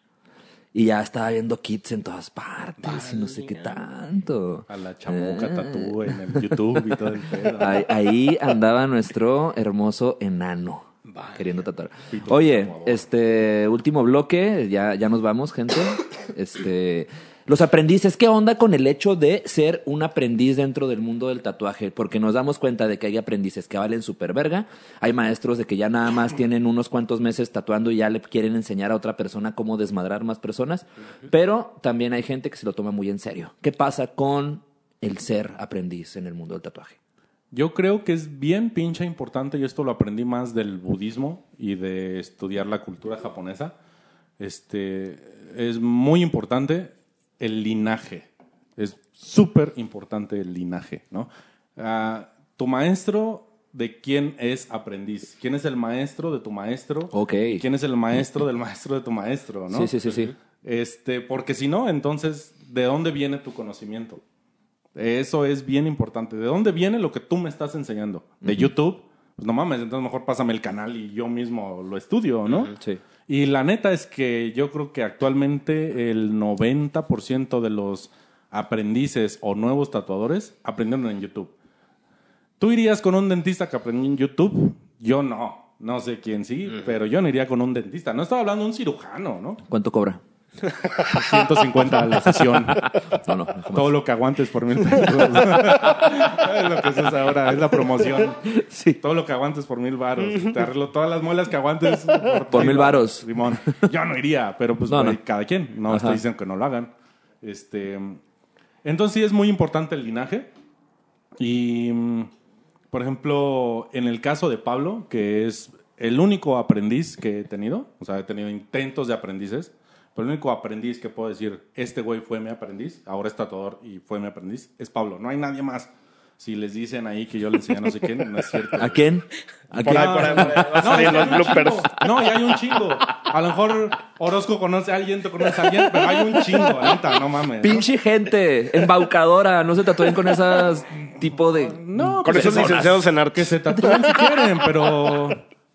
A: Y ya estaba viendo kits en todas partes y no sé qué tanto.
C: A la chamuca
A: Ah.
C: tatú en el YouTube y todo el pedo.
A: Ahí, ahí andaba nuestro hermoso enano.
B: Vaya.
A: Queriendo tatuar. Oye, este último bloque, ya, ya nos vamos, gente. Este, los aprendices, ¿qué onda con el hecho de ser un aprendiz dentro del mundo del tatuaje? Porque nos damos cuenta de que hay aprendices que valen súper verga. Hay maestros de que ya nada más tienen unos cuantos meses tatuando y ya le quieren enseñar a otra persona cómo desmadrar más personas. Pero también hay gente que se lo toma muy en serio. ¿Qué pasa con el ser aprendiz en el mundo del tatuaje?
C: Yo creo que es bien pinche importante, y esto lo aprendí más del budismo y de estudiar la cultura japonesa. este, es muy importante el linaje. Es súper importante el linaje, ¿no? Ah, tu maestro, ¿de quién es aprendiz? ¿Quién es el maestro de tu maestro?
A: Ok.
C: ¿Quién es el maestro del maestro de tu maestro, no?
A: Sí, sí, sí, sí.
C: Este, porque si no, entonces, ¿de dónde viene tu conocimiento? Eso es bien importante. ¿De dónde viene lo que tú me estás enseñando? ¿De YouTube? Pues no mames, entonces mejor pásame el canal y yo mismo lo estudio, ¿no?
A: Sí.
C: Y la neta es que yo creo que actualmente el 90% de los aprendices o nuevos tatuadores aprendieron en YouTube. ¿Tú irías con un dentista que aprendió en YouTube? Yo no. No sé quién sí, pero yo no iría con un dentista. No estaba hablando de un cirujano, ¿no?
A: ¿Cuánto cobra?
C: 150 a la sesión.
A: No, no,
C: Todo lo que aguantes por mil pesos. es lo que usa ahora, es la promoción.
A: Sí.
C: Todo lo que aguantes por mil varos. Te arreglo todas las muelas que aguantes por,
A: Por mil varos.
C: Simón. Yo no iría, pero pues
A: No,
C: cada quien. No
A: Ajá.
C: estoy diciendo que no lo hagan. Este, entonces sí es muy importante el linaje. Y, por ejemplo, en el caso de Pablo, que es el único aprendiz que he tenido, o sea, he tenido intentos de aprendices, pero el único aprendiz que puedo decir, este güey fue mi aprendiz, ahora es tatuador y fue mi aprendiz, es Pablo. No hay nadie más. Si les dicen ahí que yo le enseñé a no sé quién, no es cierto.
A: ¿A quién? ¿A
B: Por
A: quién?
B: ahí, por ahí, por ahí. Va a
C: No,
B: salir los
C: hay un
B: bloopers.
C: chingo. No, ya hay un chingo. A lo mejor Orozco conoce a alguien, tú conoces a alguien, pero hay un chingo, neta, no mames. ¿no?
A: Pinche gente, embaucadora, no se tatúen con esas tipo de...
C: No,
B: Con
C: pues
B: esos licenciados en
C: Que
B: artes.
C: se tatúen si quieren, pero,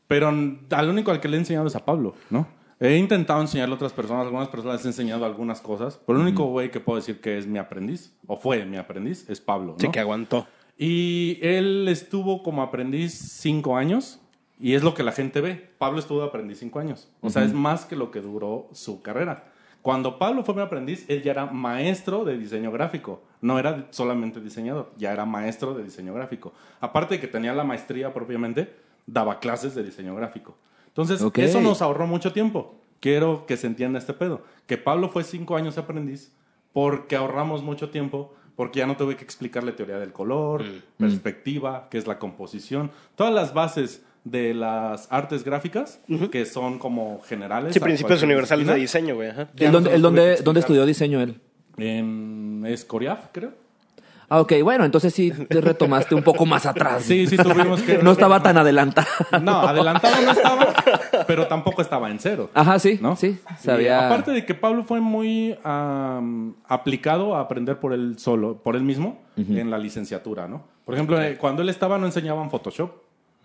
C: pero al único al que le he enseñado es a Pablo, ¿no? He intentado enseñarle a otras personas, algunas personas les he enseñado algunas cosas, pero el único güey que puedo decir que es mi aprendiz, o fue mi aprendiz, es Pablo, ¿no?
B: Sí, que aguantó.
C: Y él estuvo como aprendiz cinco años y es lo que la gente ve. Pablo estuvo de aprendiz cinco años. O sea, es más que lo que duró su carrera. Cuando Pablo fue mi aprendiz, él ya era maestro de diseño gráfico. No era solamente diseñador, ya era maestro de diseño gráfico. Aparte de que tenía la maestría propiamente, daba clases de diseño gráfico. Entonces, eso nos ahorró mucho tiempo. Quiero que se entienda este pedo. Que Pablo fue cinco años aprendiz porque ahorramos mucho tiempo, porque ya no tuve que explicarle teoría del color, perspectiva, qué es la composición, todas las bases de las artes gráficas, que son como generales.
B: Sí, principios universales de diseño, güey.
A: ¿El
C: no
A: dónde, el
C: que
A: estudió diseño él?
C: En Escoriaf, creo.
A: Ah, ok, bueno, entonces sí te retomaste un poco más atrás.
C: Sí, sí tuvimos que...
A: No estaba tan adelantado.
C: No, adelantado no estaba, pero tampoco estaba en cero.
A: Ajá, sí,
C: ¿no?
A: sí.
C: Y
A: Sabía...
C: aparte de que Pablo fue muy aplicado a aprender por él solo, por él mismo, en la licenciatura, ¿no? Por ejemplo, eh, cuando él estaba no enseñaban Photoshop.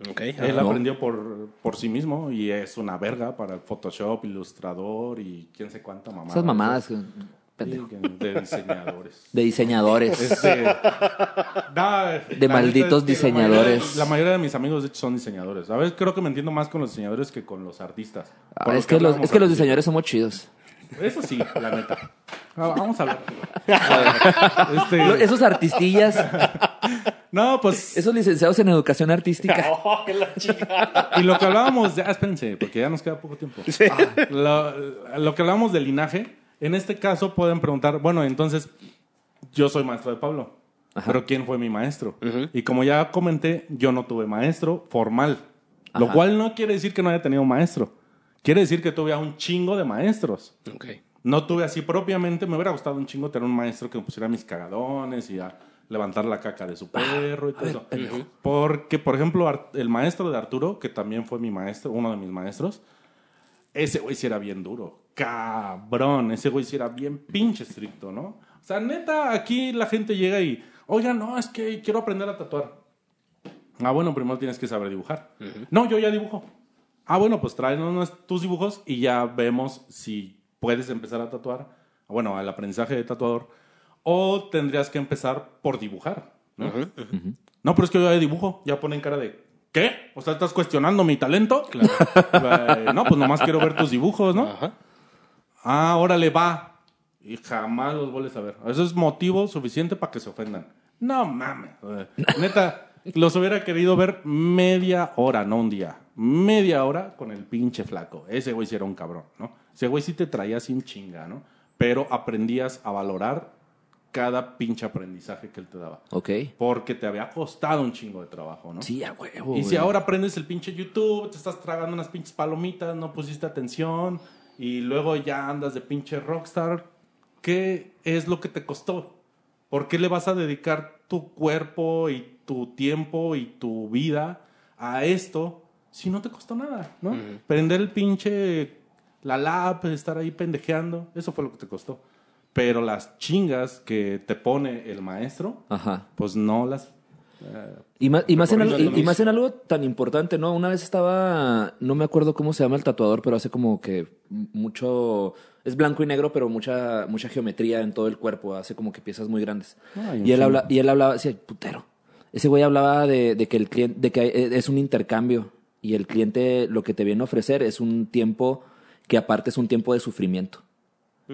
B: Ok.
C: Él
A: no.
C: aprendió por, por sí mismo y es una verga para el Photoshop, ilustrador y quién sé cuánta mamada.
A: Esas mamadas pendejo.
C: de diseñadores.
A: de diseñadores.
C: Este, neta
A: malditos
C: es que la mayoría-
A: diseñadores.
C: La mayoría, de mis amigos, de hecho, son diseñadores. A veces creo que me entiendo más con los diseñadores que con los artistas.
A: Ah, es, que los, es que los diseñadores somos chidos.
C: Eso sí, la neta. Ah, Vamos a hablar. Este,
A: Esos artistillas,
C: no, pues.
A: esos licenciados en educación artística.
B: Oh, que la chica.
C: Y lo que hablábamos, ya espérense, porque ya nos queda poco tiempo.
B: Sí.
C: Lo, lo que hablábamos de linaje, en este caso pueden preguntar, bueno, entonces yo soy maestro de Pablo,
A: Ajá.
C: pero ¿quién fue mi maestro? Y como ya comenté, yo no tuve maestro formal, lo cual no quiere decir que no haya tenido maestro. Quiere decir que tuve a un chingo de maestros. No tuve así propiamente, me hubiera gustado un chingo tener un maestro que me pusiera mis cagadones y a levantar la caca de su perro y todo eso. Porque, por ejemplo, el maestro de Arturo, que también fue mi maestro, uno de mis maestros, ese güey sí era bien duro. Cabrón, ese güey sí era bien pinche estricto, ¿no? O sea, neta, aquí la gente llega y, oiga, no, es que quiero aprender a tatuar. Ah, bueno, primero tienes que saber dibujar. No, yo ya dibujo. Ah, bueno, pues tráenos tus dibujos y ya vemos si puedes empezar a tatuar. Bueno, al aprendizaje de tatuador. O tendrías que empezar por dibujar. ¿no? No, pero es que yo ya dibujo. Ya ponen cara de, ¿qué? O sea, ¿estás cuestionando mi talento? Eh, no, pues nomás quiero ver tus dibujos, ¿no?
B: Ajá.
C: Ah, órale, va. Y jamás los vuelves a ver. Eso es motivo suficiente para que se ofendan. No mames. Eh, Neta, los hubiera querido ver media hora, no un día. Media hora con el pinche flaco. Ese güey sí era un cabrón, ¿no? Ese güey sí te traía sin chinga, ¿no? Pero aprendías a valorar cada pinche aprendizaje que él te daba.
A: Ok.
C: Porque te había costado un chingo de trabajo, ¿no?
A: Sí, a huevo.
C: Y si ahora aprendes el pinche YouTube, te estás tragando unas pinches palomitas, no pusiste atención y luego ya andas de pinche rockstar, ¿qué es lo que te costó? ¿Por qué le vas a dedicar tu cuerpo y tu tiempo y tu vida a esto si no te costó nada, ¿no? Prender el pinche, la lap, estar ahí pendejeando, eso fue lo que te costó. Pero las chingas que te pone el maestro,
A: Ajá.
C: pues no las... eh,
A: Y más, y, más en, algo, y,
B: lo
A: y más
B: mismo.
A: en algo tan importante, ¿no? Una vez estaba, no me acuerdo cómo se llama el tatuador, pero hace como que mucho, es blanco y negro, pero mucha, mucha geometría en todo el cuerpo, hace como que piezas muy grandes.
C: Ay,
A: y, él habla, y él hablaba, decía, putero. Ese güey hablaba de, de que el cliente, de que eh, es un intercambio y el cliente lo que te viene a ofrecer es un tiempo que aparte es un tiempo de sufrimiento.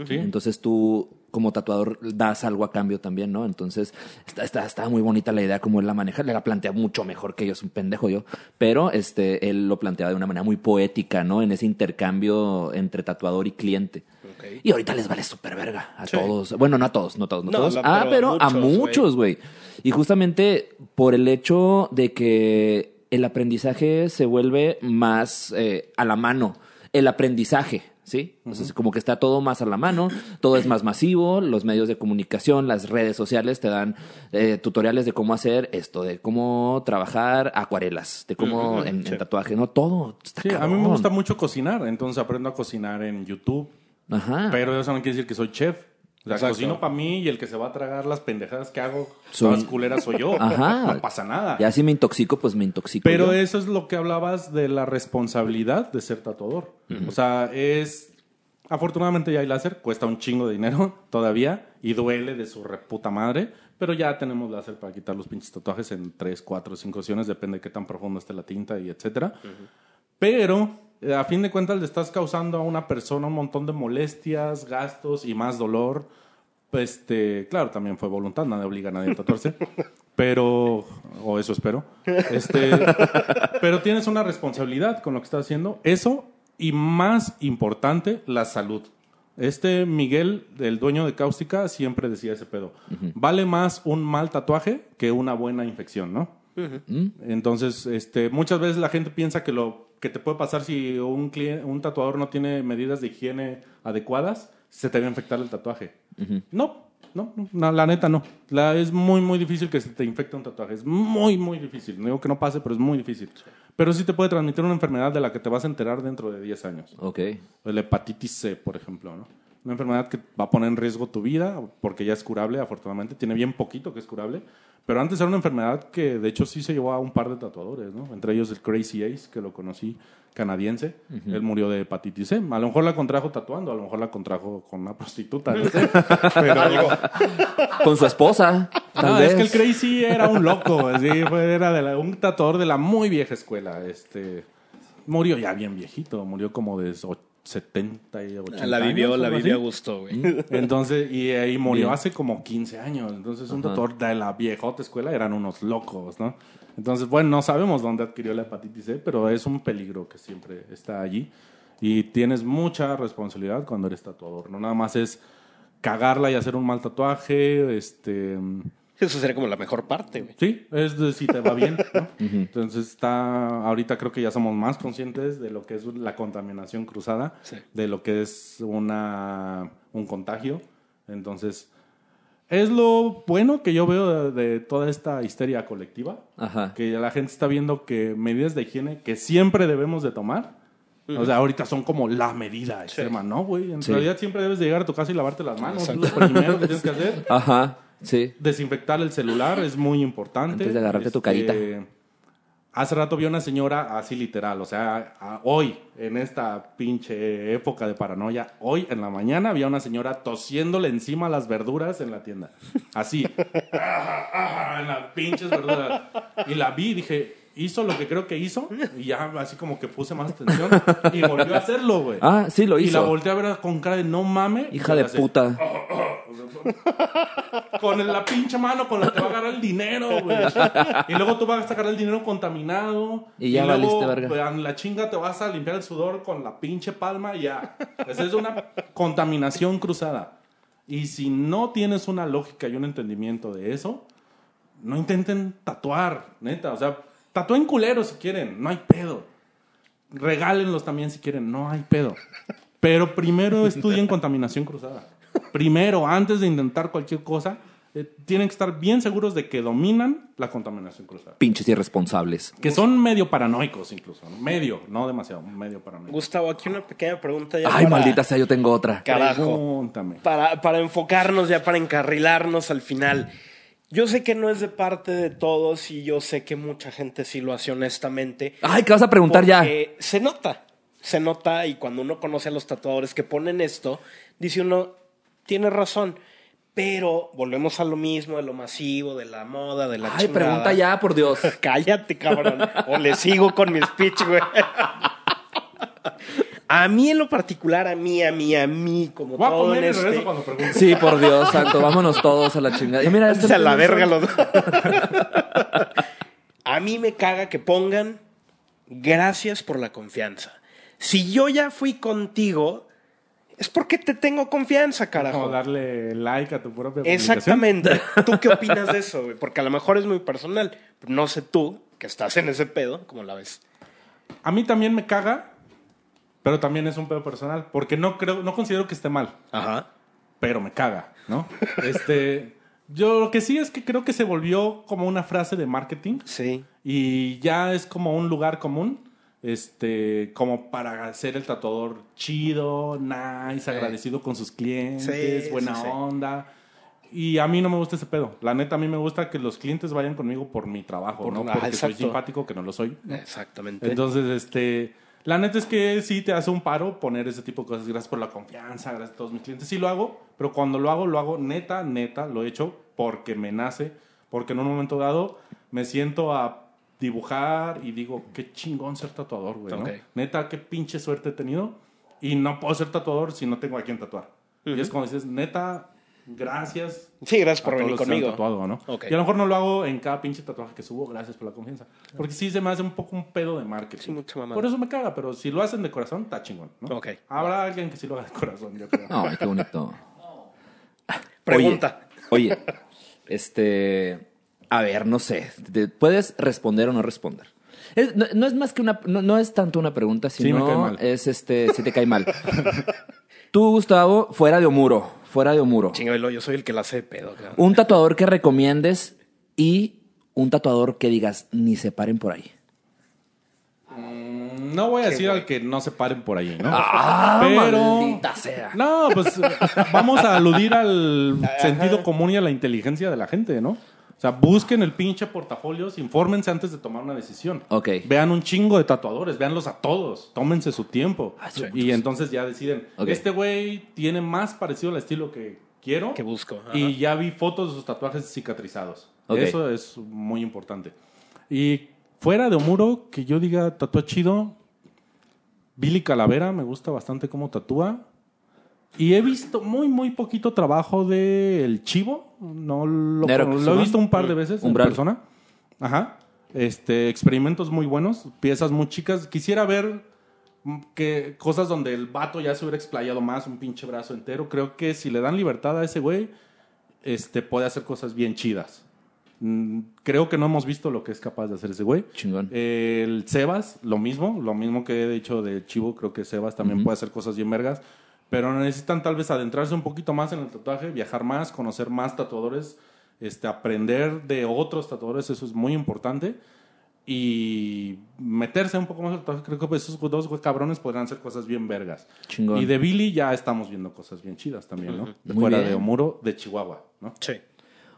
C: ¿Sí?
A: Entonces tú, como tatuador, das algo a cambio también, ¿no? Entonces, está, está, está muy bonita la idea como él la maneja. Le la plantea mucho mejor que yo, es un pendejo yo. Pero este, él lo planteaba de una manera muy poética, ¿no? En ese intercambio entre tatuador y cliente. Y ahorita les vale súper verga a
B: Sí.
A: todos. Bueno, no a todos, no todos, no,
B: No,
A: todos. ah,
B: pero
A: pero, a
B: muchos, güey.
A: muchos, güey. Y justamente por el hecho de que el aprendizaje se vuelve más eh, a la mano. El aprendizaje, ¿sí? Entonces, como que está todo más a la mano, todo es más masivo, los medios de comunicación, las redes sociales te dan eh, tutoriales de cómo hacer esto, de cómo trabajar acuarelas, de cómo en, en tatuaje, ¿no? Todo. Está
C: Sí, a mí me gusta mucho cocinar, entonces aprendo a cocinar en YouTube.
A: Ajá.
C: Pero eso no quiere decir que soy chef. O sea, cocino para mí y el que se va a tragar las pendejadas que hago, todas culeras soy yo.
A: Ajá.
C: No pasa nada.
A: Ya si me intoxico, pues me intoxico.
C: Pero
A: yo.
C: eso es lo que hablabas de la responsabilidad de ser tatuador. O sea, es... Afortunadamente ya hay láser, cuesta un chingo de dinero todavía y duele de su reputa madre, pero ya tenemos láser para quitar los pinches tatuajes en 3, 4, 5 sesiones, depende de qué tan profundo esté la tinta y etcétera. Pero a fin de cuentas le estás causando a una persona un montón de molestias, gastos y más dolor. Pues, Este, claro, también fue voluntad, nadie obliga a nadie a tatuarse. pero, o eso espero. Este, pero tienes una responsabilidad con lo que estás haciendo. Eso y más importante, la salud. Este Miguel, el dueño de Cáustica, siempre decía ese pedo. Vale más un mal tatuaje que una buena infección, ¿no? Entonces, este, muchas veces la gente piensa que lo que te puede pasar si un, clien- un tatuador no tiene medidas de higiene adecuadas, se te va a infectar el tatuaje. No, no, no, la neta no. La, es muy, muy difícil que se te infecte un tatuaje. Es muy, muy difícil. No digo que no pase, pero es muy difícil. Pero sí te puede transmitir una enfermedad de la que te vas a enterar dentro de 10 años.
A: Ok.
C: La hepatitis C, por ejemplo, ¿no? Una enfermedad que va a poner en riesgo tu vida, porque ya es curable, afortunadamente. Tiene bien poquito que es curable. Pero antes era una enfermedad que, de hecho, sí se llevó a un par de tatuadores, ¿no? Entre ellos el Crazy Ace, que lo conocí, canadiense. Él murió de hepatitis C. A lo mejor la contrajo tatuando, a lo mejor la contrajo con una prostituta, no sé. Pero,
A: Con su esposa. Tal
C: no,
A: vez.
C: es que el Crazy era un loco, así, era de la- un tatuador de la muy vieja escuela. Este, murió ya bien viejito, murió como de o- 70 y 80
B: La vivió,
C: años,
B: la vivió a gusto, güey.
C: Entonces, y ahí murió
A: Bien.
C: hace como 15 años. Entonces, un tatuador de la viejota escuela eran unos locos, ¿no? Entonces, bueno, no sabemos dónde adquirió la hepatitis C, pero es un peligro que siempre está allí. Y tienes mucha responsabilidad cuando eres tatuador. No nada más es cagarla y hacer un mal tatuaje, este...
B: Eso sería como la mejor parte, güey.
C: Sí, es de si te va bien, ¿no? Entonces está, ahorita creo que ya somos más conscientes de lo que es la contaminación cruzada,
B: Sí.
C: de lo que es una, un contagio. Entonces, es lo bueno que yo veo de, de toda esta histeria colectiva,
A: Ajá.
C: que la gente está viendo que medidas de higiene que siempre debemos de tomar, o sea, ahorita son como la medida extrema, ¿no, güey? En
A: Sí.
C: realidad siempre debes de llegar a tu casa y lavarte las manos, es lo primero que tienes que hacer.
A: Ajá. Sí.
C: Desinfectar el celular es muy importante.
A: Antes de agarrarte tu
C: Este,
A: carita.
C: Hace rato vi una señora así literal, o sea, a- hoy, en esta pinche época de paranoia, hoy en la mañana había una señora tosiéndole encima las verduras en la tienda. Así. En las pinches verduras. Y la vi y dije, hizo lo que creo que hizo. Y ya así como que puse más atención. Y volvió a hacerlo, güey.
A: Ah, sí, lo
C: Y la
A: hizo.
C: volteé a ver con cara de no mame.
A: Hija
C: Y
A: de puta.
C: con la pinche mano con la que va a agarrar el dinero, güey. Y luego tú vas a sacar el dinero contaminado.
A: Y ya
C: luego,
A: valiste verga.
C: en la chinga te vas a limpiar el sudor con la pinche palma y ya. Esa es una contaminación cruzada. Y si no tienes una lógica y un entendimiento de eso, no intenten tatuar, neta. O sea, tatúen culeros si quieren, no hay pedo. Regálenlos también si quieren, no hay pedo. Pero primero estudien contaminación cruzada. Primero, antes de intentar cualquier cosa, eh, tienen que estar bien seguros de que dominan la contaminación cruzada.
A: Pinches irresponsables.
C: Que son medio paranoicos incluso. ¿no? Medio, no demasiado, medio paranoicos.
B: Gustavo, aquí una pequeña pregunta ya
A: Ay,
B: para-
A: maldita sea, yo tengo otra.
B: Carajo.
C: Pregúntame.
B: Para, para enfocarnos ya, para encarrilarnos al final. Yo sé que no es de parte de todos y yo sé que mucha gente sí lo hace honestamente.
A: Ay, ¿qué vas a preguntar ya?
B: Se nota, se nota y cuando uno conoce a los tatuadores que ponen esto, dice uno, tiene razón. Pero volvemos a lo mismo, de lo masivo, de la moda, de la
A: Ay,
B: chingada.
A: pregunta ya, por Dios.
B: Cállate, cabrón. O le sigo con mi speech, güey. A mí en lo particular, a mí, a mí, a mí, como
C: Voy a
B: todo
C: poner
B: en
C: el regreso
B: este...
C: cuando.
A: Sí, por Dios, santo, vámonos todos a la chingada. Y mira, este
B: a la verga los dos. A mí me caga que pongan gracias por la confianza. Si yo ya fui contigo, es porque te tengo confianza,
C: Como
B: carajo.
C: darle like a tu propia publicación.
B: Exactamente. ¿Tú qué opinas de eso, güey? Porque a lo mejor es muy personal. No sé tú, que estás en ese pedo, ¿cómo la ves?
C: A mí también me caga, pero también es un pedo personal. Porque no creo, no considero que esté mal.
B: Ajá.
C: pero me caga, ¿no? Este, yo lo que sí es que creo que se volvió como una frase de marketing
B: Sí.
C: y ya es como un lugar común, este, como para ser el tatuador chido, nice, agradecido con sus clientes,
B: Sí,
C: buena
B: sí,
C: onda. Y a mí no me gusta ese pedo. La neta, a mí me gusta que los clientes vayan conmigo por mi trabajo,
B: Por-
C: no
B: ah,
C: porque soy simpático, que no lo soy.
B: Exactamente.
C: Entonces, este, la neta es que sí te hace un paro poner ese tipo de cosas. Gracias por la confianza, gracias a todos mis clientes. Sí lo hago, pero cuando lo hago, lo hago neta, neta, lo he hecho porque me nace, porque en un momento dado me siento a dibujar y digo, qué chingón ser tatuador, güey, ¿no? Neta, qué pinche suerte he tenido y no puedo ser tatuador si no tengo a quien tatuar. Y es como dices, neta, gracias
B: sí, gracias por
C: a todos
B: venir
C: los que se han
B: conmigo.
C: tatuado, ¿no?
B: Ok.
C: Y a lo mejor no lo hago en cada pinche tatuaje que subo, gracias por la confianza. Porque sí se me hace un poco un pedo de marketing.
B: Sí, mucha mamada.
C: Por eso me caga, pero si lo hacen de corazón, está chingón, ¿no?
B: Ok.
C: Habrá alguien que sí lo haga de corazón, yo creo.
A: Ay, qué bonito.
B: Pregunta.
A: Oye, oye, este. A ver, no sé. te- ¿Puedes responder o no responder? Es- no, no es más que una. No, no es tanto una pregunta,
C: Sí, me
A: sino
C: cae mal.
A: es este. Si te cae mal. Tú, Gustavo, fuera de Omuro. Fuera de Omuro.
B: Chingado, yo soy el que la hace de pedo. cabrón.
A: Un tatuador que recomiendes y un tatuador que digas ni se paren por ahí.
C: No voy a decir al que no se paren por ahí, ¿no?
A: Ah,
C: pero.
A: maldita sea.
C: No, pues vamos a aludir al sentido común y a la inteligencia de la gente, ¿no? O sea, busquen el pinche portafolios, infórmense antes de tomar una decisión.
A: Ok.
C: Vean un chingo de tatuadores, véanlos a todos, tómense su tiempo.
A: Ah, sí,
C: y entonces ya deciden, este güey tiene más parecido al estilo que quiero.
B: Que busco, ajá.
C: Y ya vi fotos de sus tatuajes cicatrizados.
A: Ok.
C: Eso es muy importante. Y fuera de Omuro, que yo diga tatúa chido, Billy Calavera, me gusta bastante cómo tatúa. Y he visto muy, muy poquito trabajo de El Chivo. No lo, he visto un par de veces en persona. Ajá. Este, experimentos muy buenos, piezas muy chicas. Quisiera ver mm, que cosas donde el vato ya se hubiera explayado más, un pinche brazo entero. Creo que si le dan libertad a ese güey, este, puede hacer cosas bien chidas. Mm, Creo que no hemos visto lo que es capaz de hacer ese güey.
A: Chingón.
C: El Sebas, lo mismo, lo mismo que he dicho de Chivo, creo que Sebas también puede hacer cosas bien vergas, pero necesitan tal vez adentrarse un poquito más en el tatuaje, viajar más, conocer más tatuadores, este, aprender de otros tatuadores, eso es muy importante. Y meterse un poco más en el tatuaje, creo que esos dos cabrones podrán hacer cosas bien vergas.
A: Chingón.
C: Y de Billy ya estamos viendo cosas bien chidas también, ¿no? De fuera
A: bien.
C: de Omuro, de Chihuahua, ¿no?
B: Sí.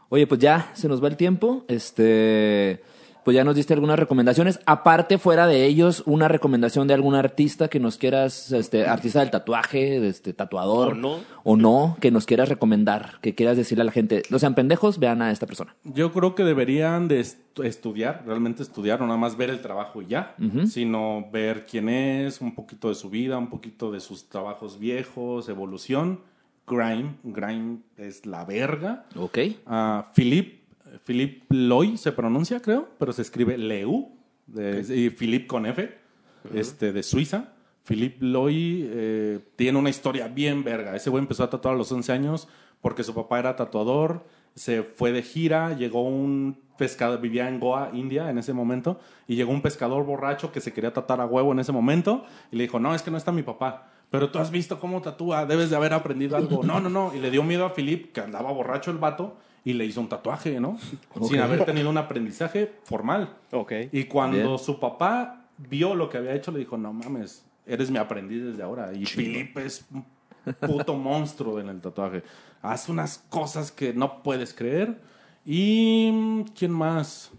A: Oye, pues ya se nos va el tiempo. Este, pues ya nos diste algunas recomendaciones. Aparte, fuera de ellos, una recomendación de algún artista que nos quieras, este, artista del tatuaje, este, tatuador.
B: O no.
A: O no, que nos quieras recomendar, que quieras decirle a la gente, no sean pendejos, vean a esta persona.
C: Yo creo que deberían de estu- estudiar, realmente estudiar, no nada más ver el trabajo y ya, sino ver quién es, un poquito de su vida, un poquito de sus trabajos viejos, evolución. Grime, Grime es la verga.
A: ¿Ok?
C: Ah, Philip, Philip Loy se pronuncia, creo, pero se escribe Leu, de, y Philip con F, este, de Suiza. Philip Loy eh, tiene una historia bien verga. Ese güey empezó a tatuar a los 11 años porque su papá era tatuador, se fue de gira, llegó un pescador, vivía en Goa, India, en ese momento, y llegó un pescador borracho que se quería tatuar a huevo en ese momento, y le dijo, no, es que no está mi papá. pero tú has visto cómo tatúa, debes de haber aprendido algo. No, no, no. Y le dio miedo a Philip, que andaba borracho el vato, y le hizo un tatuaje, ¿no? Sin haber tenido un aprendizaje formal.
B: Ok.
C: Y cuando
A: Bien.
C: su papá vio lo que había hecho, le dijo, no mames, eres mi aprendiz desde ahora. Y Philip es un puto monstruo en el tatuaje. Hace unas cosas que no puedes creer. Y... ¿Quién más?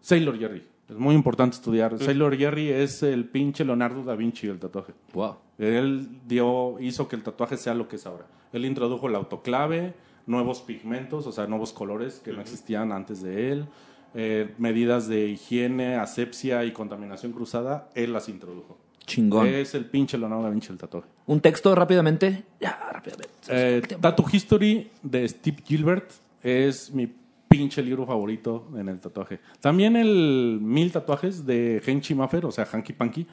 C: Sailor Jerry. Es muy importante estudiar. Sailor Jerry es el pinche Leonardo da Vinci del tatuaje.
A: Wow.
C: Él dio, hizo que el tatuaje sea lo que es ahora. Él introdujo el autoclave, nuevos pigmentos, o sea, nuevos colores que no existían antes de él, eh, medidas de higiene, asepsia y contaminación cruzada, él las introdujo.
A: Chingón.
C: Es el pinche Leonardo da Vinci del tatuaje.
A: Un texto rápidamente. Ya, rápidamente.
C: Eh, Tattoo History de Steve Gilbert es mi pinche libro favorito en el tatuaje. También el Mil Tatuajes de Henchi Maffer, o sea, Hanky Panky.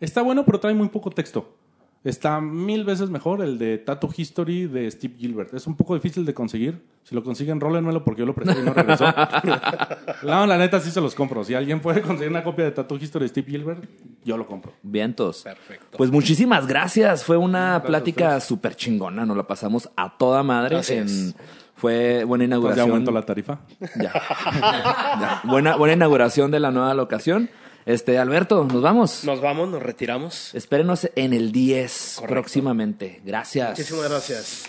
C: Está bueno, pero trae muy poco texto. Está mil veces mejor el de Tattoo History de Steve Gilbert. Es un poco difícil de conseguir. Si lo consiguen, rólenmelo porque yo lo presté y no regresó. no, la neta sí se los compro. Si alguien puede conseguir una copia de Tattoo History de Steve Gilbert, yo lo compro.
A: Vientos.
B: Perfecto.
A: Pues muchísimas gracias. Fue una plática súper chingona. Nos la pasamos a toda madre. En-. Fue buena
C: Entonces, ya
A: inauguración.
C: aumentó la tarifa.
A: Ya. Ya. Buena, buena inauguración de la nueva locación. Este, Alberto, nos vamos.
B: Nos vamos, nos retiramos.
A: Espérenos en el 10
B: Correcto.
A: próximamente. Gracias.
B: Muchísimas gracias.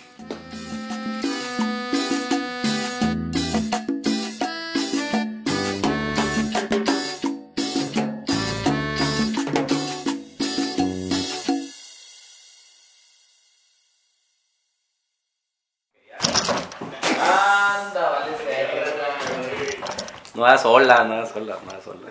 E: No da sola, no da sola, no da sola.